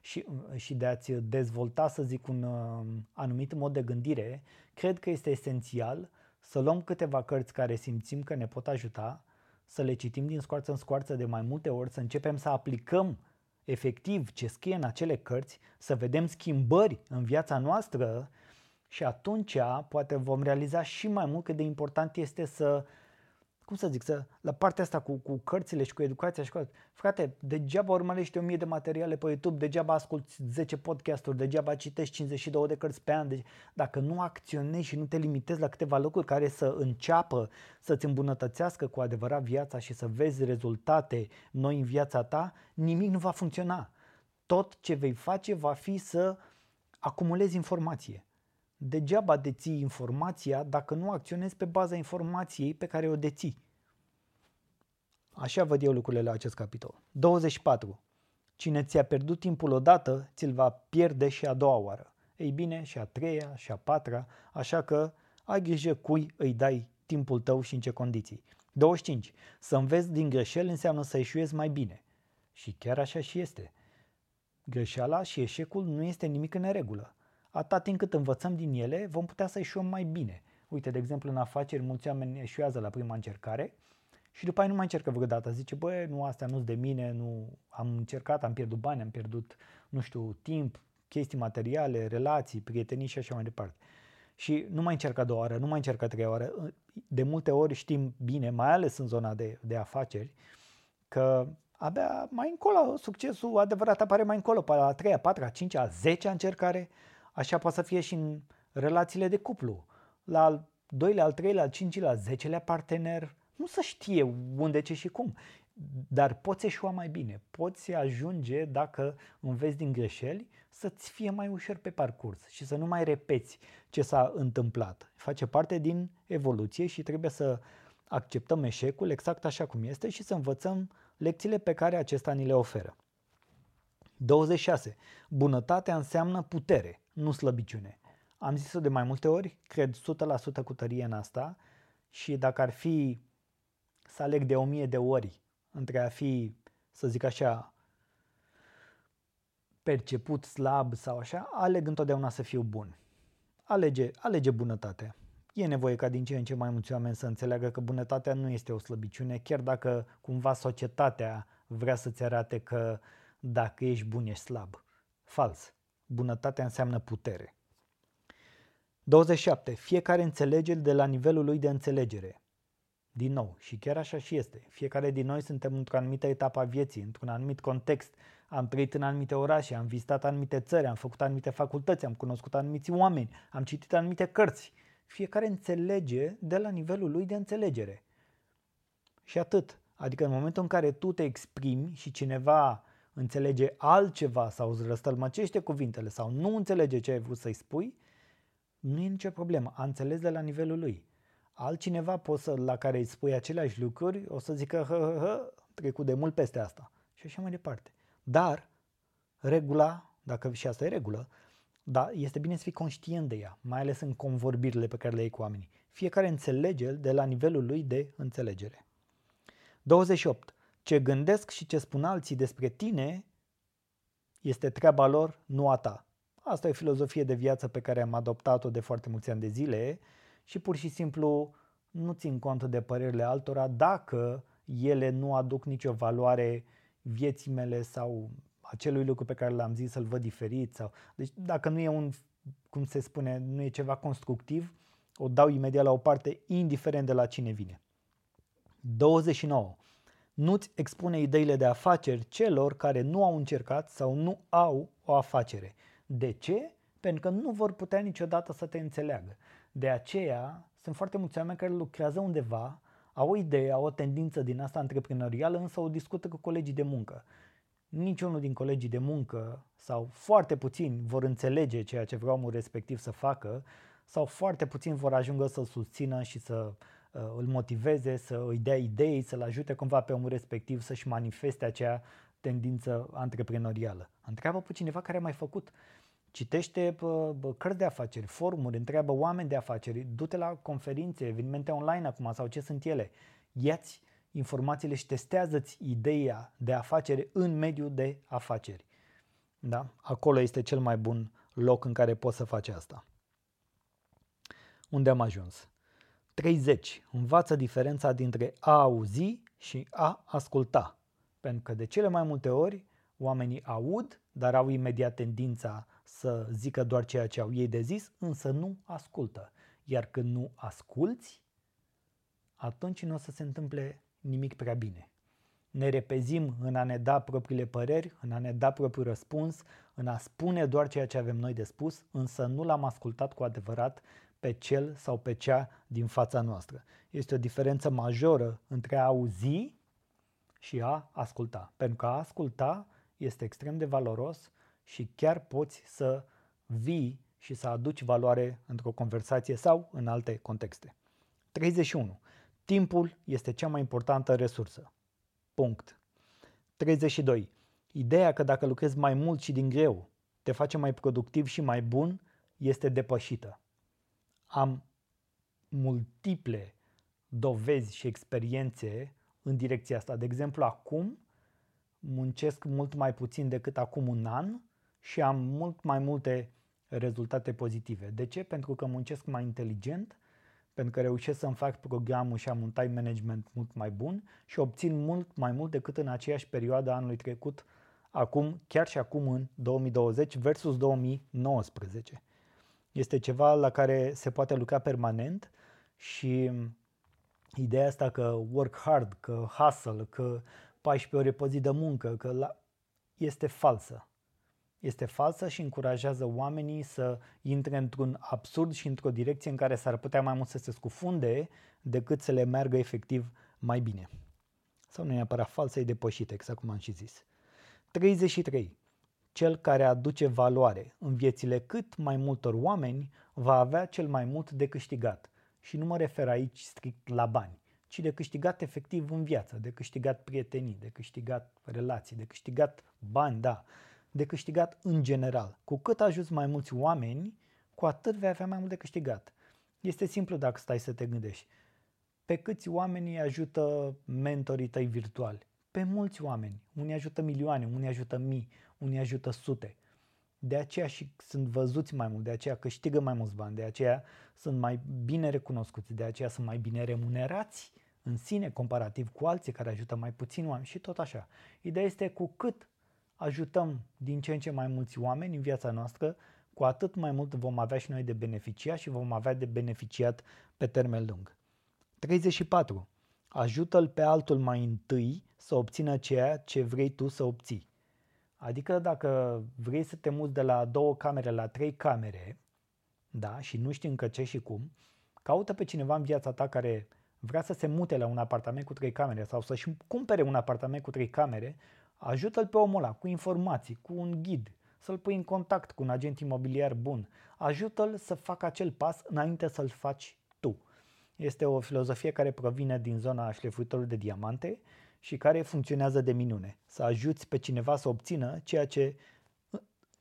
și, și de a-ți dezvolta, să zic, un uh, anumit mod de gândire, cred că este esențial să luăm câteva cărți care simțim că ne pot ajuta, să le citim din scoarță în scoarță de mai multe ori, să începem să aplicăm efectiv ce scrie în acele cărți, să vedem schimbări în viața noastră și atunci poate vom realiza și mai mult cât de important este să cum să zic, să, la partea asta cu, cu cărțile și cu educația și cu frate, degeaba urmărești 1000 de materiale pe YouTube, degeaba asculti 10 podcasturi, degeaba citești 52 de cărți pe an, deci dacă nu acționezi și nu te limitezi la câteva lucruri care să înceapă să-ți îmbunătățească cu adevărat viața și să vezi rezultate noi în viața ta, nimic nu va funcționa. Tot ce vei face va fi să acumulezi informație degeaba deții informația dacă nu acționezi pe baza informației pe care o deții. Așa văd eu lucrurile la acest capitol. 24. Cine ți-a pierdut timpul odată, ți-l va pierde și a doua oară. Ei bine, și a treia, și a patra, așa că ai grijă cui îi dai timpul tău și în ce condiții. 25. Să înveți din greșeli înseamnă să eșuezi mai bine. Și chiar așa și este. Greșeala și eșecul nu este nimic în neregulă. Atâta timp cât învățăm din ele, vom putea să eșuăm mai bine. Uite, de exemplu, în afaceri, mulți oameni eșuează la prima încercare și după aia nu mai încercă vreodată. Zice, băi, nu, astea nu-s de mine, nu am încercat, am pierdut bani, am pierdut, nu știu, timp, chestii materiale, relații, prietenii și așa mai departe. Și nu mai încerc a doua oară, nu mai încerc a treia oară. De multe ori știm bine, mai ales în zona de, de afaceri, că abia mai încolo, succesul adevărat apare mai încolo, pe la a treia, patra, cincea, a zecea încercare. Așa poate să fie și în relațiile de cuplu. La al doilea, al treilea, al cincilea, al zecelea partener, nu să știe unde, ce și cum, dar poți eșua mai bine, poți ajunge, dacă înveți din greșeli, să-ți fie mai ușor pe parcurs și să nu mai repeți ce s-a întâmplat. Face parte din evoluție și trebuie să acceptăm eșecul exact așa cum este și să învățăm lecțiile pe care acesta ni le oferă. 26. Bunătatea înseamnă putere, nu slăbiciune. Am zis-o de mai multe ori, cred 100% cu tărie în asta și dacă ar fi să aleg de o mie de ori între a fi, să zic așa, perceput slab sau așa, aleg întotdeauna să fiu bun. Alege, alege bunătatea. E nevoie ca din ce în ce mai mulți oameni să înțeleagă că bunătatea nu este o slăbiciune, chiar dacă cumva societatea vrea să-ți arate că dacă ești bun, ești slab. Fals. Bunătatea înseamnă putere. 27. Fiecare înțelege de la nivelul lui de înțelegere. Din nou, și chiar așa și este. Fiecare din noi suntem într-o anumită etapă a vieții, într-un anumit context. Am trăit în anumite orașe, am vizitat anumite țări, am făcut anumite facultăți, am cunoscut anumiți oameni, am citit anumite cărți. Fiecare înțelege de la nivelul lui de înțelegere. Și atât. Adică în momentul în care tu te exprimi și cineva înțelege altceva sau îți răstălmăcește cuvintele sau nu înțelege ce ai vrut să-i spui, nu e nicio problemă. A înțeles de la nivelul lui. Altcineva poți să, la care îi spui aceleași lucruri, o să zică, hă, hă, hă, trecut de mult peste asta. Și așa mai departe. Dar, regula, dacă și asta e regulă, da, este bine să fii conștient de ea, mai ales în convorbirile pe care le ai cu oamenii. Fiecare înțelege de la nivelul lui de înțelegere. 28. Ce gândesc și ce spun alții despre tine este treaba lor, nu a ta. Asta e o filozofie de viață pe care am adoptat-o de foarte mulți ani de zile și pur și simplu nu țin cont de părerile altora dacă ele nu aduc nicio valoare vieții mele sau acelui lucru pe care l-am zis să-l văd diferit. Sau... Deci dacă nu e un, cum se spune, nu e ceva constructiv, o dau imediat la o parte, indiferent de la cine vine. 29. Nu-ți expune ideile de afaceri celor care nu au încercat sau nu au o afacere. De ce? Pentru că nu vor putea niciodată să te înțeleagă. De aceea, sunt foarte mulți oameni care lucrează undeva, au o idee, au o tendință din asta antreprenorială, însă o discută cu colegii de muncă. Niciunul din colegii de muncă sau foarte puțini vor înțelege ceea ce vreau omul respectiv să facă sau foarte puțini vor ajunge să-l susțină și să uh, îl motiveze, să îi dea idei, să-l ajute cumva pe omul respectiv să-și manifeste acea tendință antreprenorială. Întreabă pe cineva care a mai făcut. Citește cărți de afaceri, forumuri, întreabă oameni de afaceri, du-te la conferințe, evenimente online acum sau ce sunt ele. Iați informațiile și testează-ți ideea de afacere în mediul de afaceri. Da? Acolo este cel mai bun loc în care poți să faci asta. Unde am ajuns? 30. Învață diferența dintre a auzi și a asculta. Pentru că de cele mai multe ori oamenii aud, dar au imediat tendința să zică doar ceea ce au ei de zis, însă nu ascultă. Iar când nu asculți, atunci nu o să se întâmple nimic prea bine. Ne repezim în a ne da propriile păreri, în a ne da propriul răspuns, în a spune doar ceea ce avem noi de spus, însă nu l-am ascultat cu adevărat pe cel sau pe cea din fața noastră. Este o diferență majoră între a auzi și a asculta. Pentru că a asculta este extrem de valoros și chiar poți să vii și să aduci valoare într-o conversație sau în alte contexte. 31. Timpul este cea mai importantă resursă. Punct. 32. Ideea că dacă lucrezi mai mult și din greu te face mai productiv și mai bun este depășită. Am multiple dovezi și experiențe în direcția asta. De exemplu, acum muncesc mult mai puțin decât acum un an și am mult mai multe rezultate pozitive. De ce? Pentru că muncesc mai inteligent, pentru că reușesc să-mi fac programul și am un time management mult mai bun și obțin mult mai mult decât în aceeași perioadă anului trecut, acum, chiar și acum în 2020 versus 2019. Este ceva la care se poate lucra permanent și ideea asta că work hard, că hustle, că 14 ore pe zi de muncă, că la... este falsă. Este falsă și încurajează oamenii să intre într-un absurd și într-o direcție în care s-ar putea mai mult să se scufunde decât să le meargă efectiv mai bine. Sau nu e neapărat falsă, e depășită, exact cum am și zis. 33. Cel care aduce valoare în viețile cât mai multor oameni va avea cel mai mult de câștigat. Și nu mă refer aici strict la bani, ci de câștigat efectiv în viață, de câștigat prietenii, de câștigat relații, de câștigat bani, da, de câștigat în general. Cu cât ajuți mai mulți oameni, cu atât vei avea mai mult de câștigat. Este simplu dacă stai să te gândești. Pe câți oameni îi ajută mentorii tăi virtuali? Pe mulți oameni. Unii ajută milioane, unii ajută mii, unii ajută sute. De aceea și sunt văzuți mai mult, de aceea câștigă mai mulți bani, de aceea sunt mai bine recunoscuți, de aceea sunt mai bine remunerați în sine comparativ cu alții care ajută mai puțin oameni și tot așa. Ideea este cu cât ajutăm din ce în ce mai mulți oameni în viața noastră, cu atât mai mult vom avea și noi de beneficiat și vom avea de beneficiat pe termen lung. 34. Ajută-l pe altul mai întâi să obțină ceea ce vrei tu să obții. Adică dacă vrei să te muți de la două camere la trei camere, da, și nu știi încă ce și cum, caută pe cineva în viața ta care vrea să se mute la un apartament cu trei camere sau să-și cumpere un apartament cu trei camere, ajută-l pe omul ăla cu informații, cu un ghid, să-l pui în contact cu un agent imobiliar bun. Ajută-l să facă acel pas înainte să-l faci tu. Este o filozofie care provine din zona șlefuitorului de diamante și care funcționează de minune. Să ajuți pe cineva să obțină ceea ce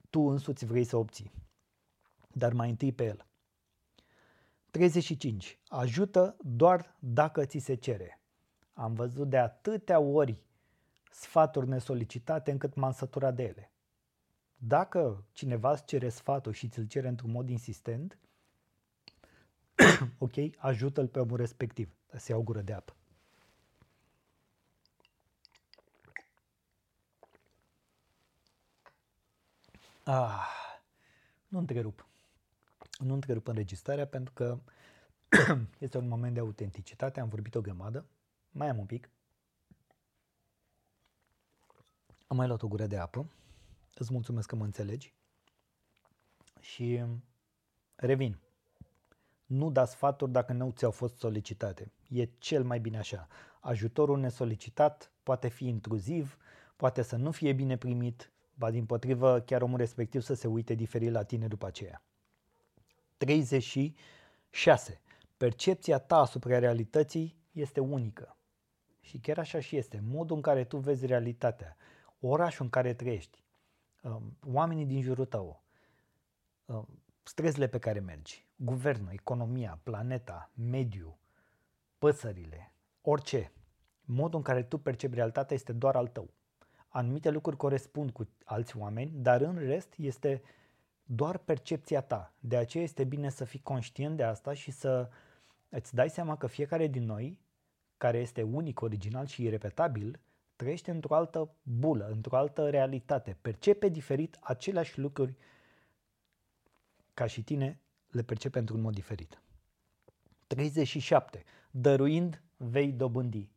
tu însuți vrei să obții. Dar mai întâi pe el. 35. Ajută doar dacă ți se cere. Am văzut de atâtea ori sfaturi nesolicitate încât m-am săturat de ele. Dacă cineva îți cere sfatul și ți-l cere într-un mod insistent, ok, ajută-l pe omul respectiv, să iau gură de apă. Ah, nu întrerup. Nu întrerup înregistrarea pentru că este un moment de autenticitate, am vorbit o grămadă, mai am un pic. Am mai luat o gură de apă. Îți mulțumesc că mă înțelegi. Și revin. Nu da sfaturi dacă nu ți-au fost solicitate. E cel mai bine așa. Ajutorul nesolicitat poate fi intruziv, poate să nu fie bine primit, ba din potrivă chiar omul respectiv să se uite diferit la tine după aceea. 36. Percepția ta asupra realității este unică. Și chiar așa și este. Modul în care tu vezi realitatea, orașul în care trăiești, um, oamenii din jurul tău, um, străzile pe care mergi, guvernul, economia, planeta, mediu, păsările, orice. Modul în care tu percepi realitatea este doar al tău. Anumite lucruri corespund cu alți oameni, dar în rest este doar percepția ta. De aceea este bine să fii conștient de asta și să îți dai seama că fiecare din noi, care este unic, original și irepetabil, trăiește într-o altă bulă, într-o altă realitate, percepe diferit aceleași lucruri ca și tine, le percepe într-un mod diferit. 37. Dăruind vei dobândi.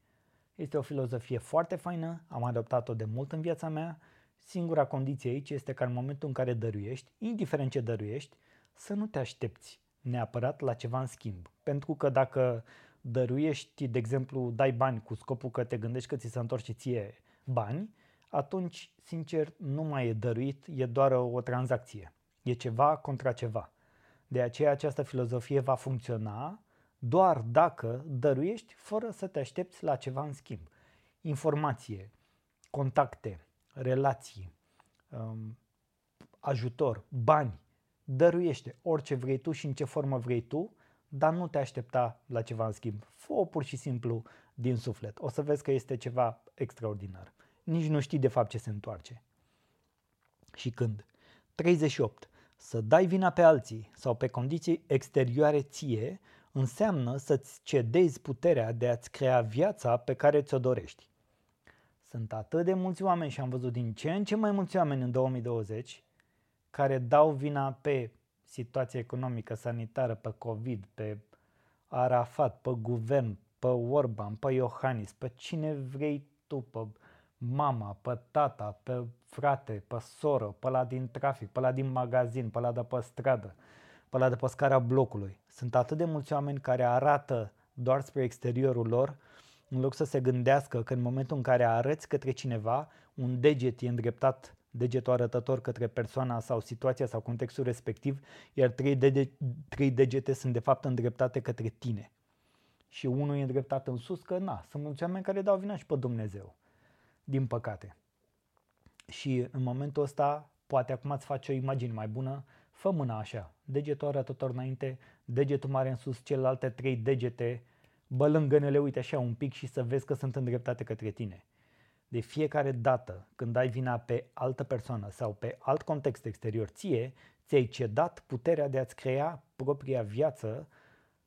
Este o filozofie foarte faină, am adoptat-o de mult în viața mea. Singura condiție aici este că în momentul în care dăruiești, indiferent ce dăruiești, să nu te aștepți neapărat la ceva în schimb. Pentru că dacă dăruiești, de exemplu, dai bani cu scopul că te gândești că ți se întorce ție bani, atunci, sincer, nu mai e dăruit, e doar o tranzacție. E ceva contra ceva. De aceea această filozofie va funcționa doar dacă dăruiești fără să te aștepți la ceva în schimb. informație, contacte, relații, um, ajutor, bani, dăruiește orice vrei tu și în ce formă vrei tu, dar nu te aștepta la ceva în schimb. Fă-o pur și simplu din suflet. O să vezi că este ceva extraordinar. Nici nu știi de fapt ce se întoarce. Și când? 38. Să dai vina pe alții sau pe condiții exterioare ție înseamnă să-ți cedezi puterea de a-ți crea viața pe care ți-o dorești. Sunt atât de mulți oameni și am văzut din ce în ce mai mulți oameni în 2020 care dau vina pe situația economică, sanitară, pe COVID, pe Arafat, pe guvern, pe Orban, pe Iohannis, pe cine vrei tu, pe mama, pe tata, pe frate, pe soră, pe la din trafic, pe la din magazin, pe la de pe stradă, pe la de pe scara blocului. Sunt atât de mulți oameni care arată doar spre exteriorul lor, în loc să se gândească că în momentul în care arăți către cineva, un deget e îndreptat degetul arătător către persoana sau situația sau contextul respectiv, iar trei, dege- trei degete sunt de fapt îndreptate către tine. Și unul e îndreptat în sus, că na, sunt mulți oameni care dau vina și pe Dumnezeu, din păcate. Și în momentul ăsta, poate acum îți face o imagine mai bună, fă mâna așa, degetul arătător înainte, degetul mare în sus, celelalte trei degete, bălângănele, uite așa un pic și să vezi că sunt îndreptate către tine. De fiecare dată când ai vina pe altă persoană sau pe alt context exterior ție, ți-ai cedat puterea de a-ți crea propria viață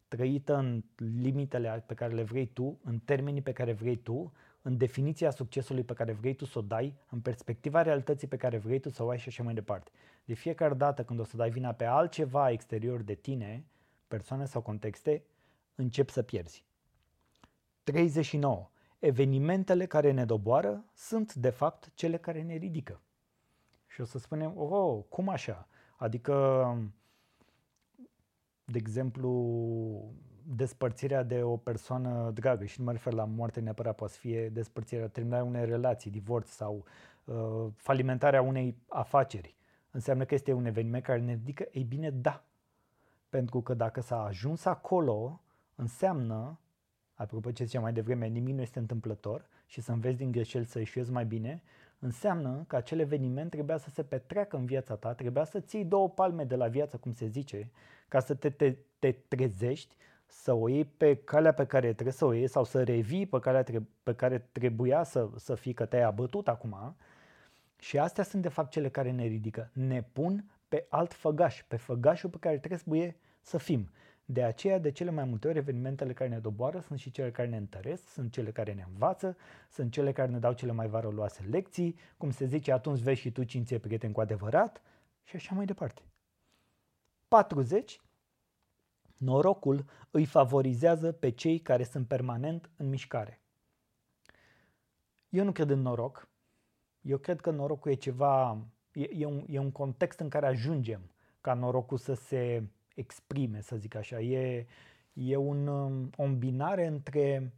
trăită în limitele pe care le vrei tu, în termenii pe care vrei tu, în definiția succesului pe care vrei tu să o dai, în perspectiva realității pe care vrei tu să o ai și așa mai departe. De fiecare dată când o să dai vina pe altceva exterior de tine, persoane sau contexte, încep să pierzi. 39 evenimentele care ne doboară sunt de fapt cele care ne ridică. Și o să spunem, oh, cum așa? Adică, de exemplu, despărțirea de o persoană dragă, și nu mă refer la moarte neapărat, poate să fie despărțirea, terminarea unei relații, divorț sau uh, falimentarea unei afaceri. Înseamnă că este un eveniment care ne ridică? Ei bine, da. Pentru că dacă s-a ajuns acolo, înseamnă apropo ce ziceam mai devreme, nimic nu este întâmplător și să înveți din greșeli să ieșuiezi mai bine, înseamnă că acel eveniment trebuia să se petreacă în viața ta, trebuia să ții două palme de la viață, cum se zice, ca să te, te, te trezești, să o iei pe calea pe care trebuie să o iei sau să revii pe calea pe care trebuia să, să fii, că te-ai abătut acum. Și astea sunt de fapt cele care ne ridică. Ne pun pe alt făgaș, pe făgașul pe care trebuie să fim. De aceea, de cele mai multe ori, evenimentele care ne doboară sunt și cele care ne întăresc, sunt cele care ne învață, sunt cele care ne dau cele mai valoroase lecții, cum se zice, atunci vezi și tu cine ți-e prieten cu adevărat și așa mai departe. 40. Norocul îi favorizează pe cei care sunt permanent în mișcare. Eu nu cred în noroc. Eu cred că norocul e ceva, e, e, un, e un context în care ajungem ca norocul să se exprime, să zic așa. E, e un, um, o îmbinare între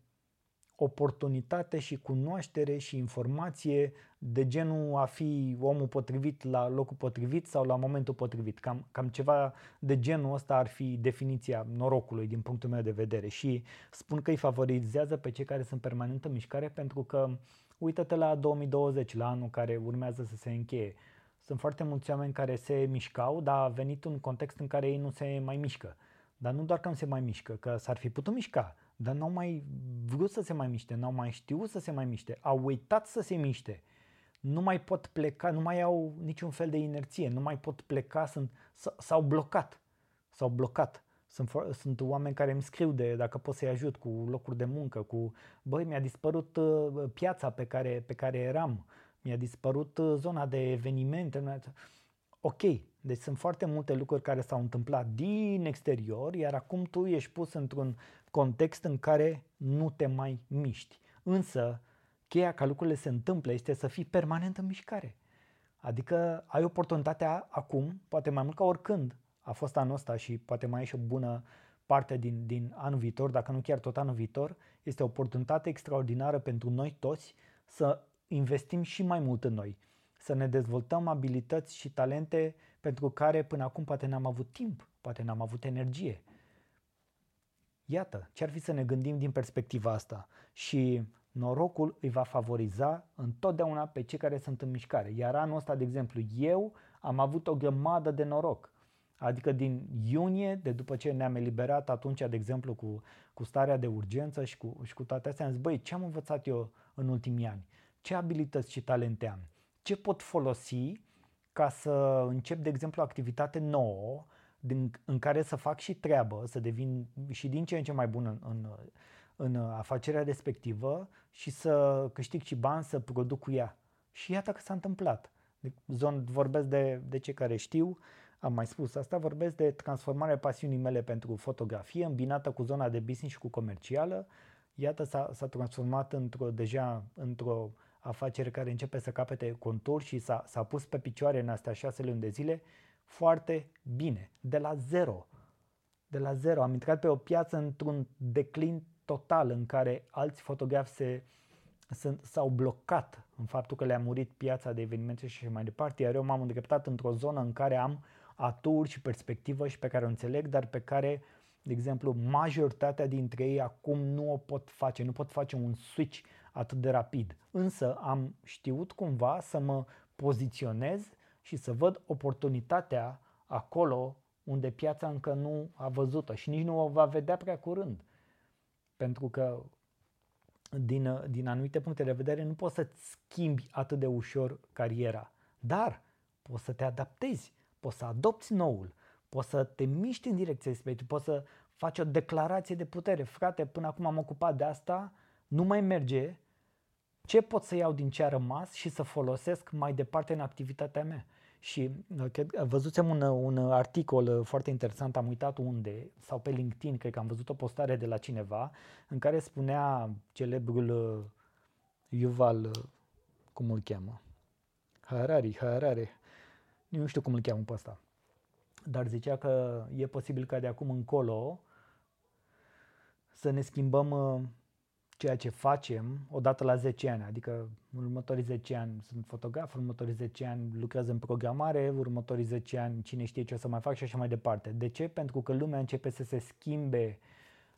oportunitate și cunoaștere și informație de genul a fi omul potrivit la locul potrivit sau la momentul potrivit. Cam, cam ceva de genul ăsta ar fi definiția norocului din punctul meu de vedere și spun că îi favorizează pe cei care sunt permanent în mișcare pentru că uită-te la 2020, la anul care urmează să se încheie. Sunt foarte mulți oameni care se mișcau, dar a venit un context în care ei nu se mai mișcă. Dar nu doar că nu se mai mișcă, că s-ar fi putut mișca, dar n-au mai vrut să se mai miște, n-au mai știut să se mai miște, au uitat să se miște. Nu mai pot pleca, nu mai au niciun fel de inerție, nu mai pot pleca, sunt, s-au blocat. S-au blocat. Sunt, sunt oameni care îmi scriu de dacă pot să-i ajut cu locuri de muncă, cu băi, mi-a dispărut uh, piața pe care, pe care eram, mi-a dispărut uh, zona de evenimente. Ok, deci sunt foarte multe lucruri care s-au întâmplat din exterior, iar acum tu ești pus într-un context în care nu te mai miști. Însă, cheia ca lucrurile se întâmple este să fii permanent în mișcare. Adică ai oportunitatea acum, poate mai mult ca oricând, a fost anul ăsta și poate mai e și o bună parte din, din anul viitor, dacă nu chiar tot anul viitor, este o oportunitate extraordinară pentru noi toți să investim și mai mult în noi, să ne dezvoltăm abilități și talente pentru care până acum poate n-am avut timp, poate n-am avut energie. Iată, ce ar fi să ne gândim din perspectiva asta? Și Norocul îi va favoriza întotdeauna pe cei care sunt în mișcare. Iar anul ăsta, de exemplu, eu am avut o grămadă de noroc. Adică din iunie, de după ce ne-am eliberat atunci, de exemplu, cu, cu starea de urgență și cu, și cu toate astea, am zis, băi, ce am învățat eu în ultimii ani? Ce abilități și talente am? Ce pot folosi ca să încep, de exemplu, o activitate nouă din, în care să fac și treabă, să devin și din ce în ce mai bun în, în, în afacerea respectivă și să câștig și bani să produc cu ea. Și iată că s-a întâmplat. Zon, vorbesc de, de cei care știu, am mai spus asta, vorbesc de transformarea pasiunii mele pentru fotografie, îmbinată cu zona de business și cu comercială. Iată, s-a, s-a transformat într-o, deja într-o afacere care începe să capete contur și s-a, s-a pus pe picioare în astea șase luni de zile foarte bine, de la zero. De la zero. Am intrat pe o piață într-un declin total în care alți fotografi se, s-au blocat în faptul că le-a murit piața de evenimente și mai departe, iar eu m-am îndreptat într-o zonă în care am aturi și perspectivă și pe care o înțeleg, dar pe care, de exemplu, majoritatea dintre ei acum nu o pot face, nu pot face un switch atât de rapid. Însă am știut cumva să mă poziționez și să văd oportunitatea acolo unde piața încă nu a văzut-o și nici nu o va vedea prea curând. Pentru că din, din anumite puncte de vedere nu poți să-ți schimbi atât de ușor cariera, dar poți să te adaptezi, poți să adopți noul, poți să te miști în direcția respectivă, poți să faci o declarație de putere. Frate, până acum am ocupat de asta, nu mai merge, ce pot să iau din ce a rămas și să folosesc mai departe în activitatea mea. Și uh, cred, văzusem un, un articol uh, foarte interesant, am uitat unde, sau pe LinkedIn, cred că am văzut o postare de la cineva, în care spunea celebrul uh, Yuval, cum îl cheamă? Harari, Harare, nu știu cum îl cheamă pe ăsta, dar zicea că e posibil ca de acum încolo să ne schimbăm ceea ce facem odată la 10 ani, adică în următorii 10 ani sunt fotograf, în următorii 10 ani lucrez în programare, în următorii 10 ani cine știe ce o să mai fac și așa mai departe. De ce? Pentru că lumea începe să se schimbe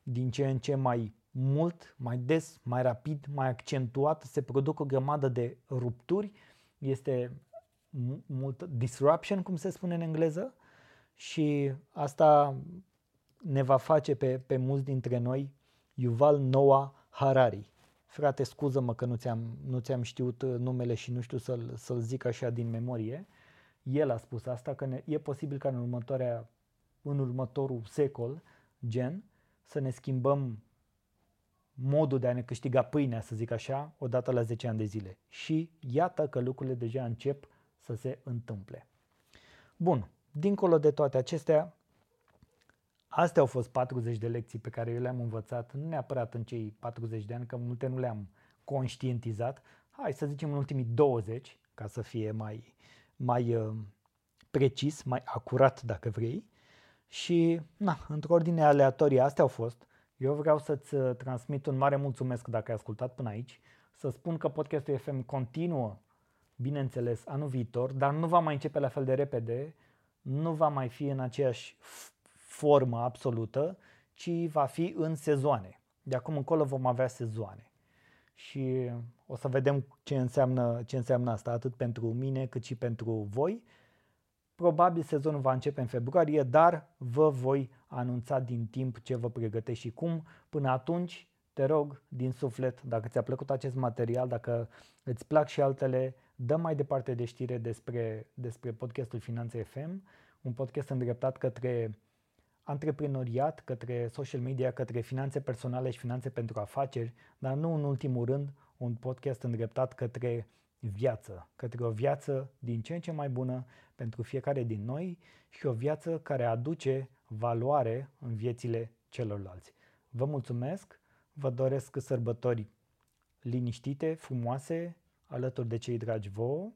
din ce în ce mai mult, mai des, mai rapid, mai accentuat, se produc o grămadă de rupturi, este mult disruption, cum se spune în engleză, și asta ne va face pe, pe mulți dintre noi. Yuval Noah Harari. Frate, scuză-mă că nu ți-am, nu ți-am știut uh, numele și nu știu să-l, să-l zic așa din memorie. El a spus asta, că ne, e posibil ca în, următoarea, în următorul secol, gen, să ne schimbăm modul de a ne câștiga pâinea, să zic așa, odată la 10 ani de zile. Și iată că lucrurile deja încep să se întâmple. Bun, dincolo de toate acestea, Astea au fost 40 de lecții pe care eu le-am învățat, nu neapărat în cei 40 de ani, că multe nu le-am conștientizat, hai să zicem în ultimii 20, ca să fie mai, mai uh, precis, mai acurat dacă vrei. Și, na, într-o ordine aleatorie, astea au fost. Eu vreau să-ți uh, transmit un mare mulțumesc dacă ai ascultat până aici, să spun că podcastul FM continuă, bineînțeles, anul viitor, dar nu va mai începe la fel de repede, nu va mai fi în aceeași formă absolută, ci va fi în sezoane. De acum încolo vom avea sezoane. Și o să vedem ce înseamnă, ce înseamnă asta, atât pentru mine cât și pentru voi. Probabil sezonul va începe în februarie, dar vă voi anunța din timp ce vă pregătești și cum. Până atunci, te rog din suflet, dacă ți-a plăcut acest material, dacă îți plac și altele, dă mai departe de știre despre, despre podcastul Finanțe FM, un podcast îndreptat către antreprenoriat, către social media, către finanțe personale și finanțe pentru afaceri, dar nu în ultimul rând un podcast îndreptat către viață, către o viață din ce în ce mai bună pentru fiecare din noi și o viață care aduce valoare în viețile celorlalți. Vă mulțumesc, vă doresc sărbători liniștite, frumoase, alături de cei dragi vouă,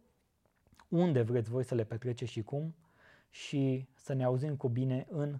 unde vreți voi să le petreceți și cum și să ne auzim cu bine în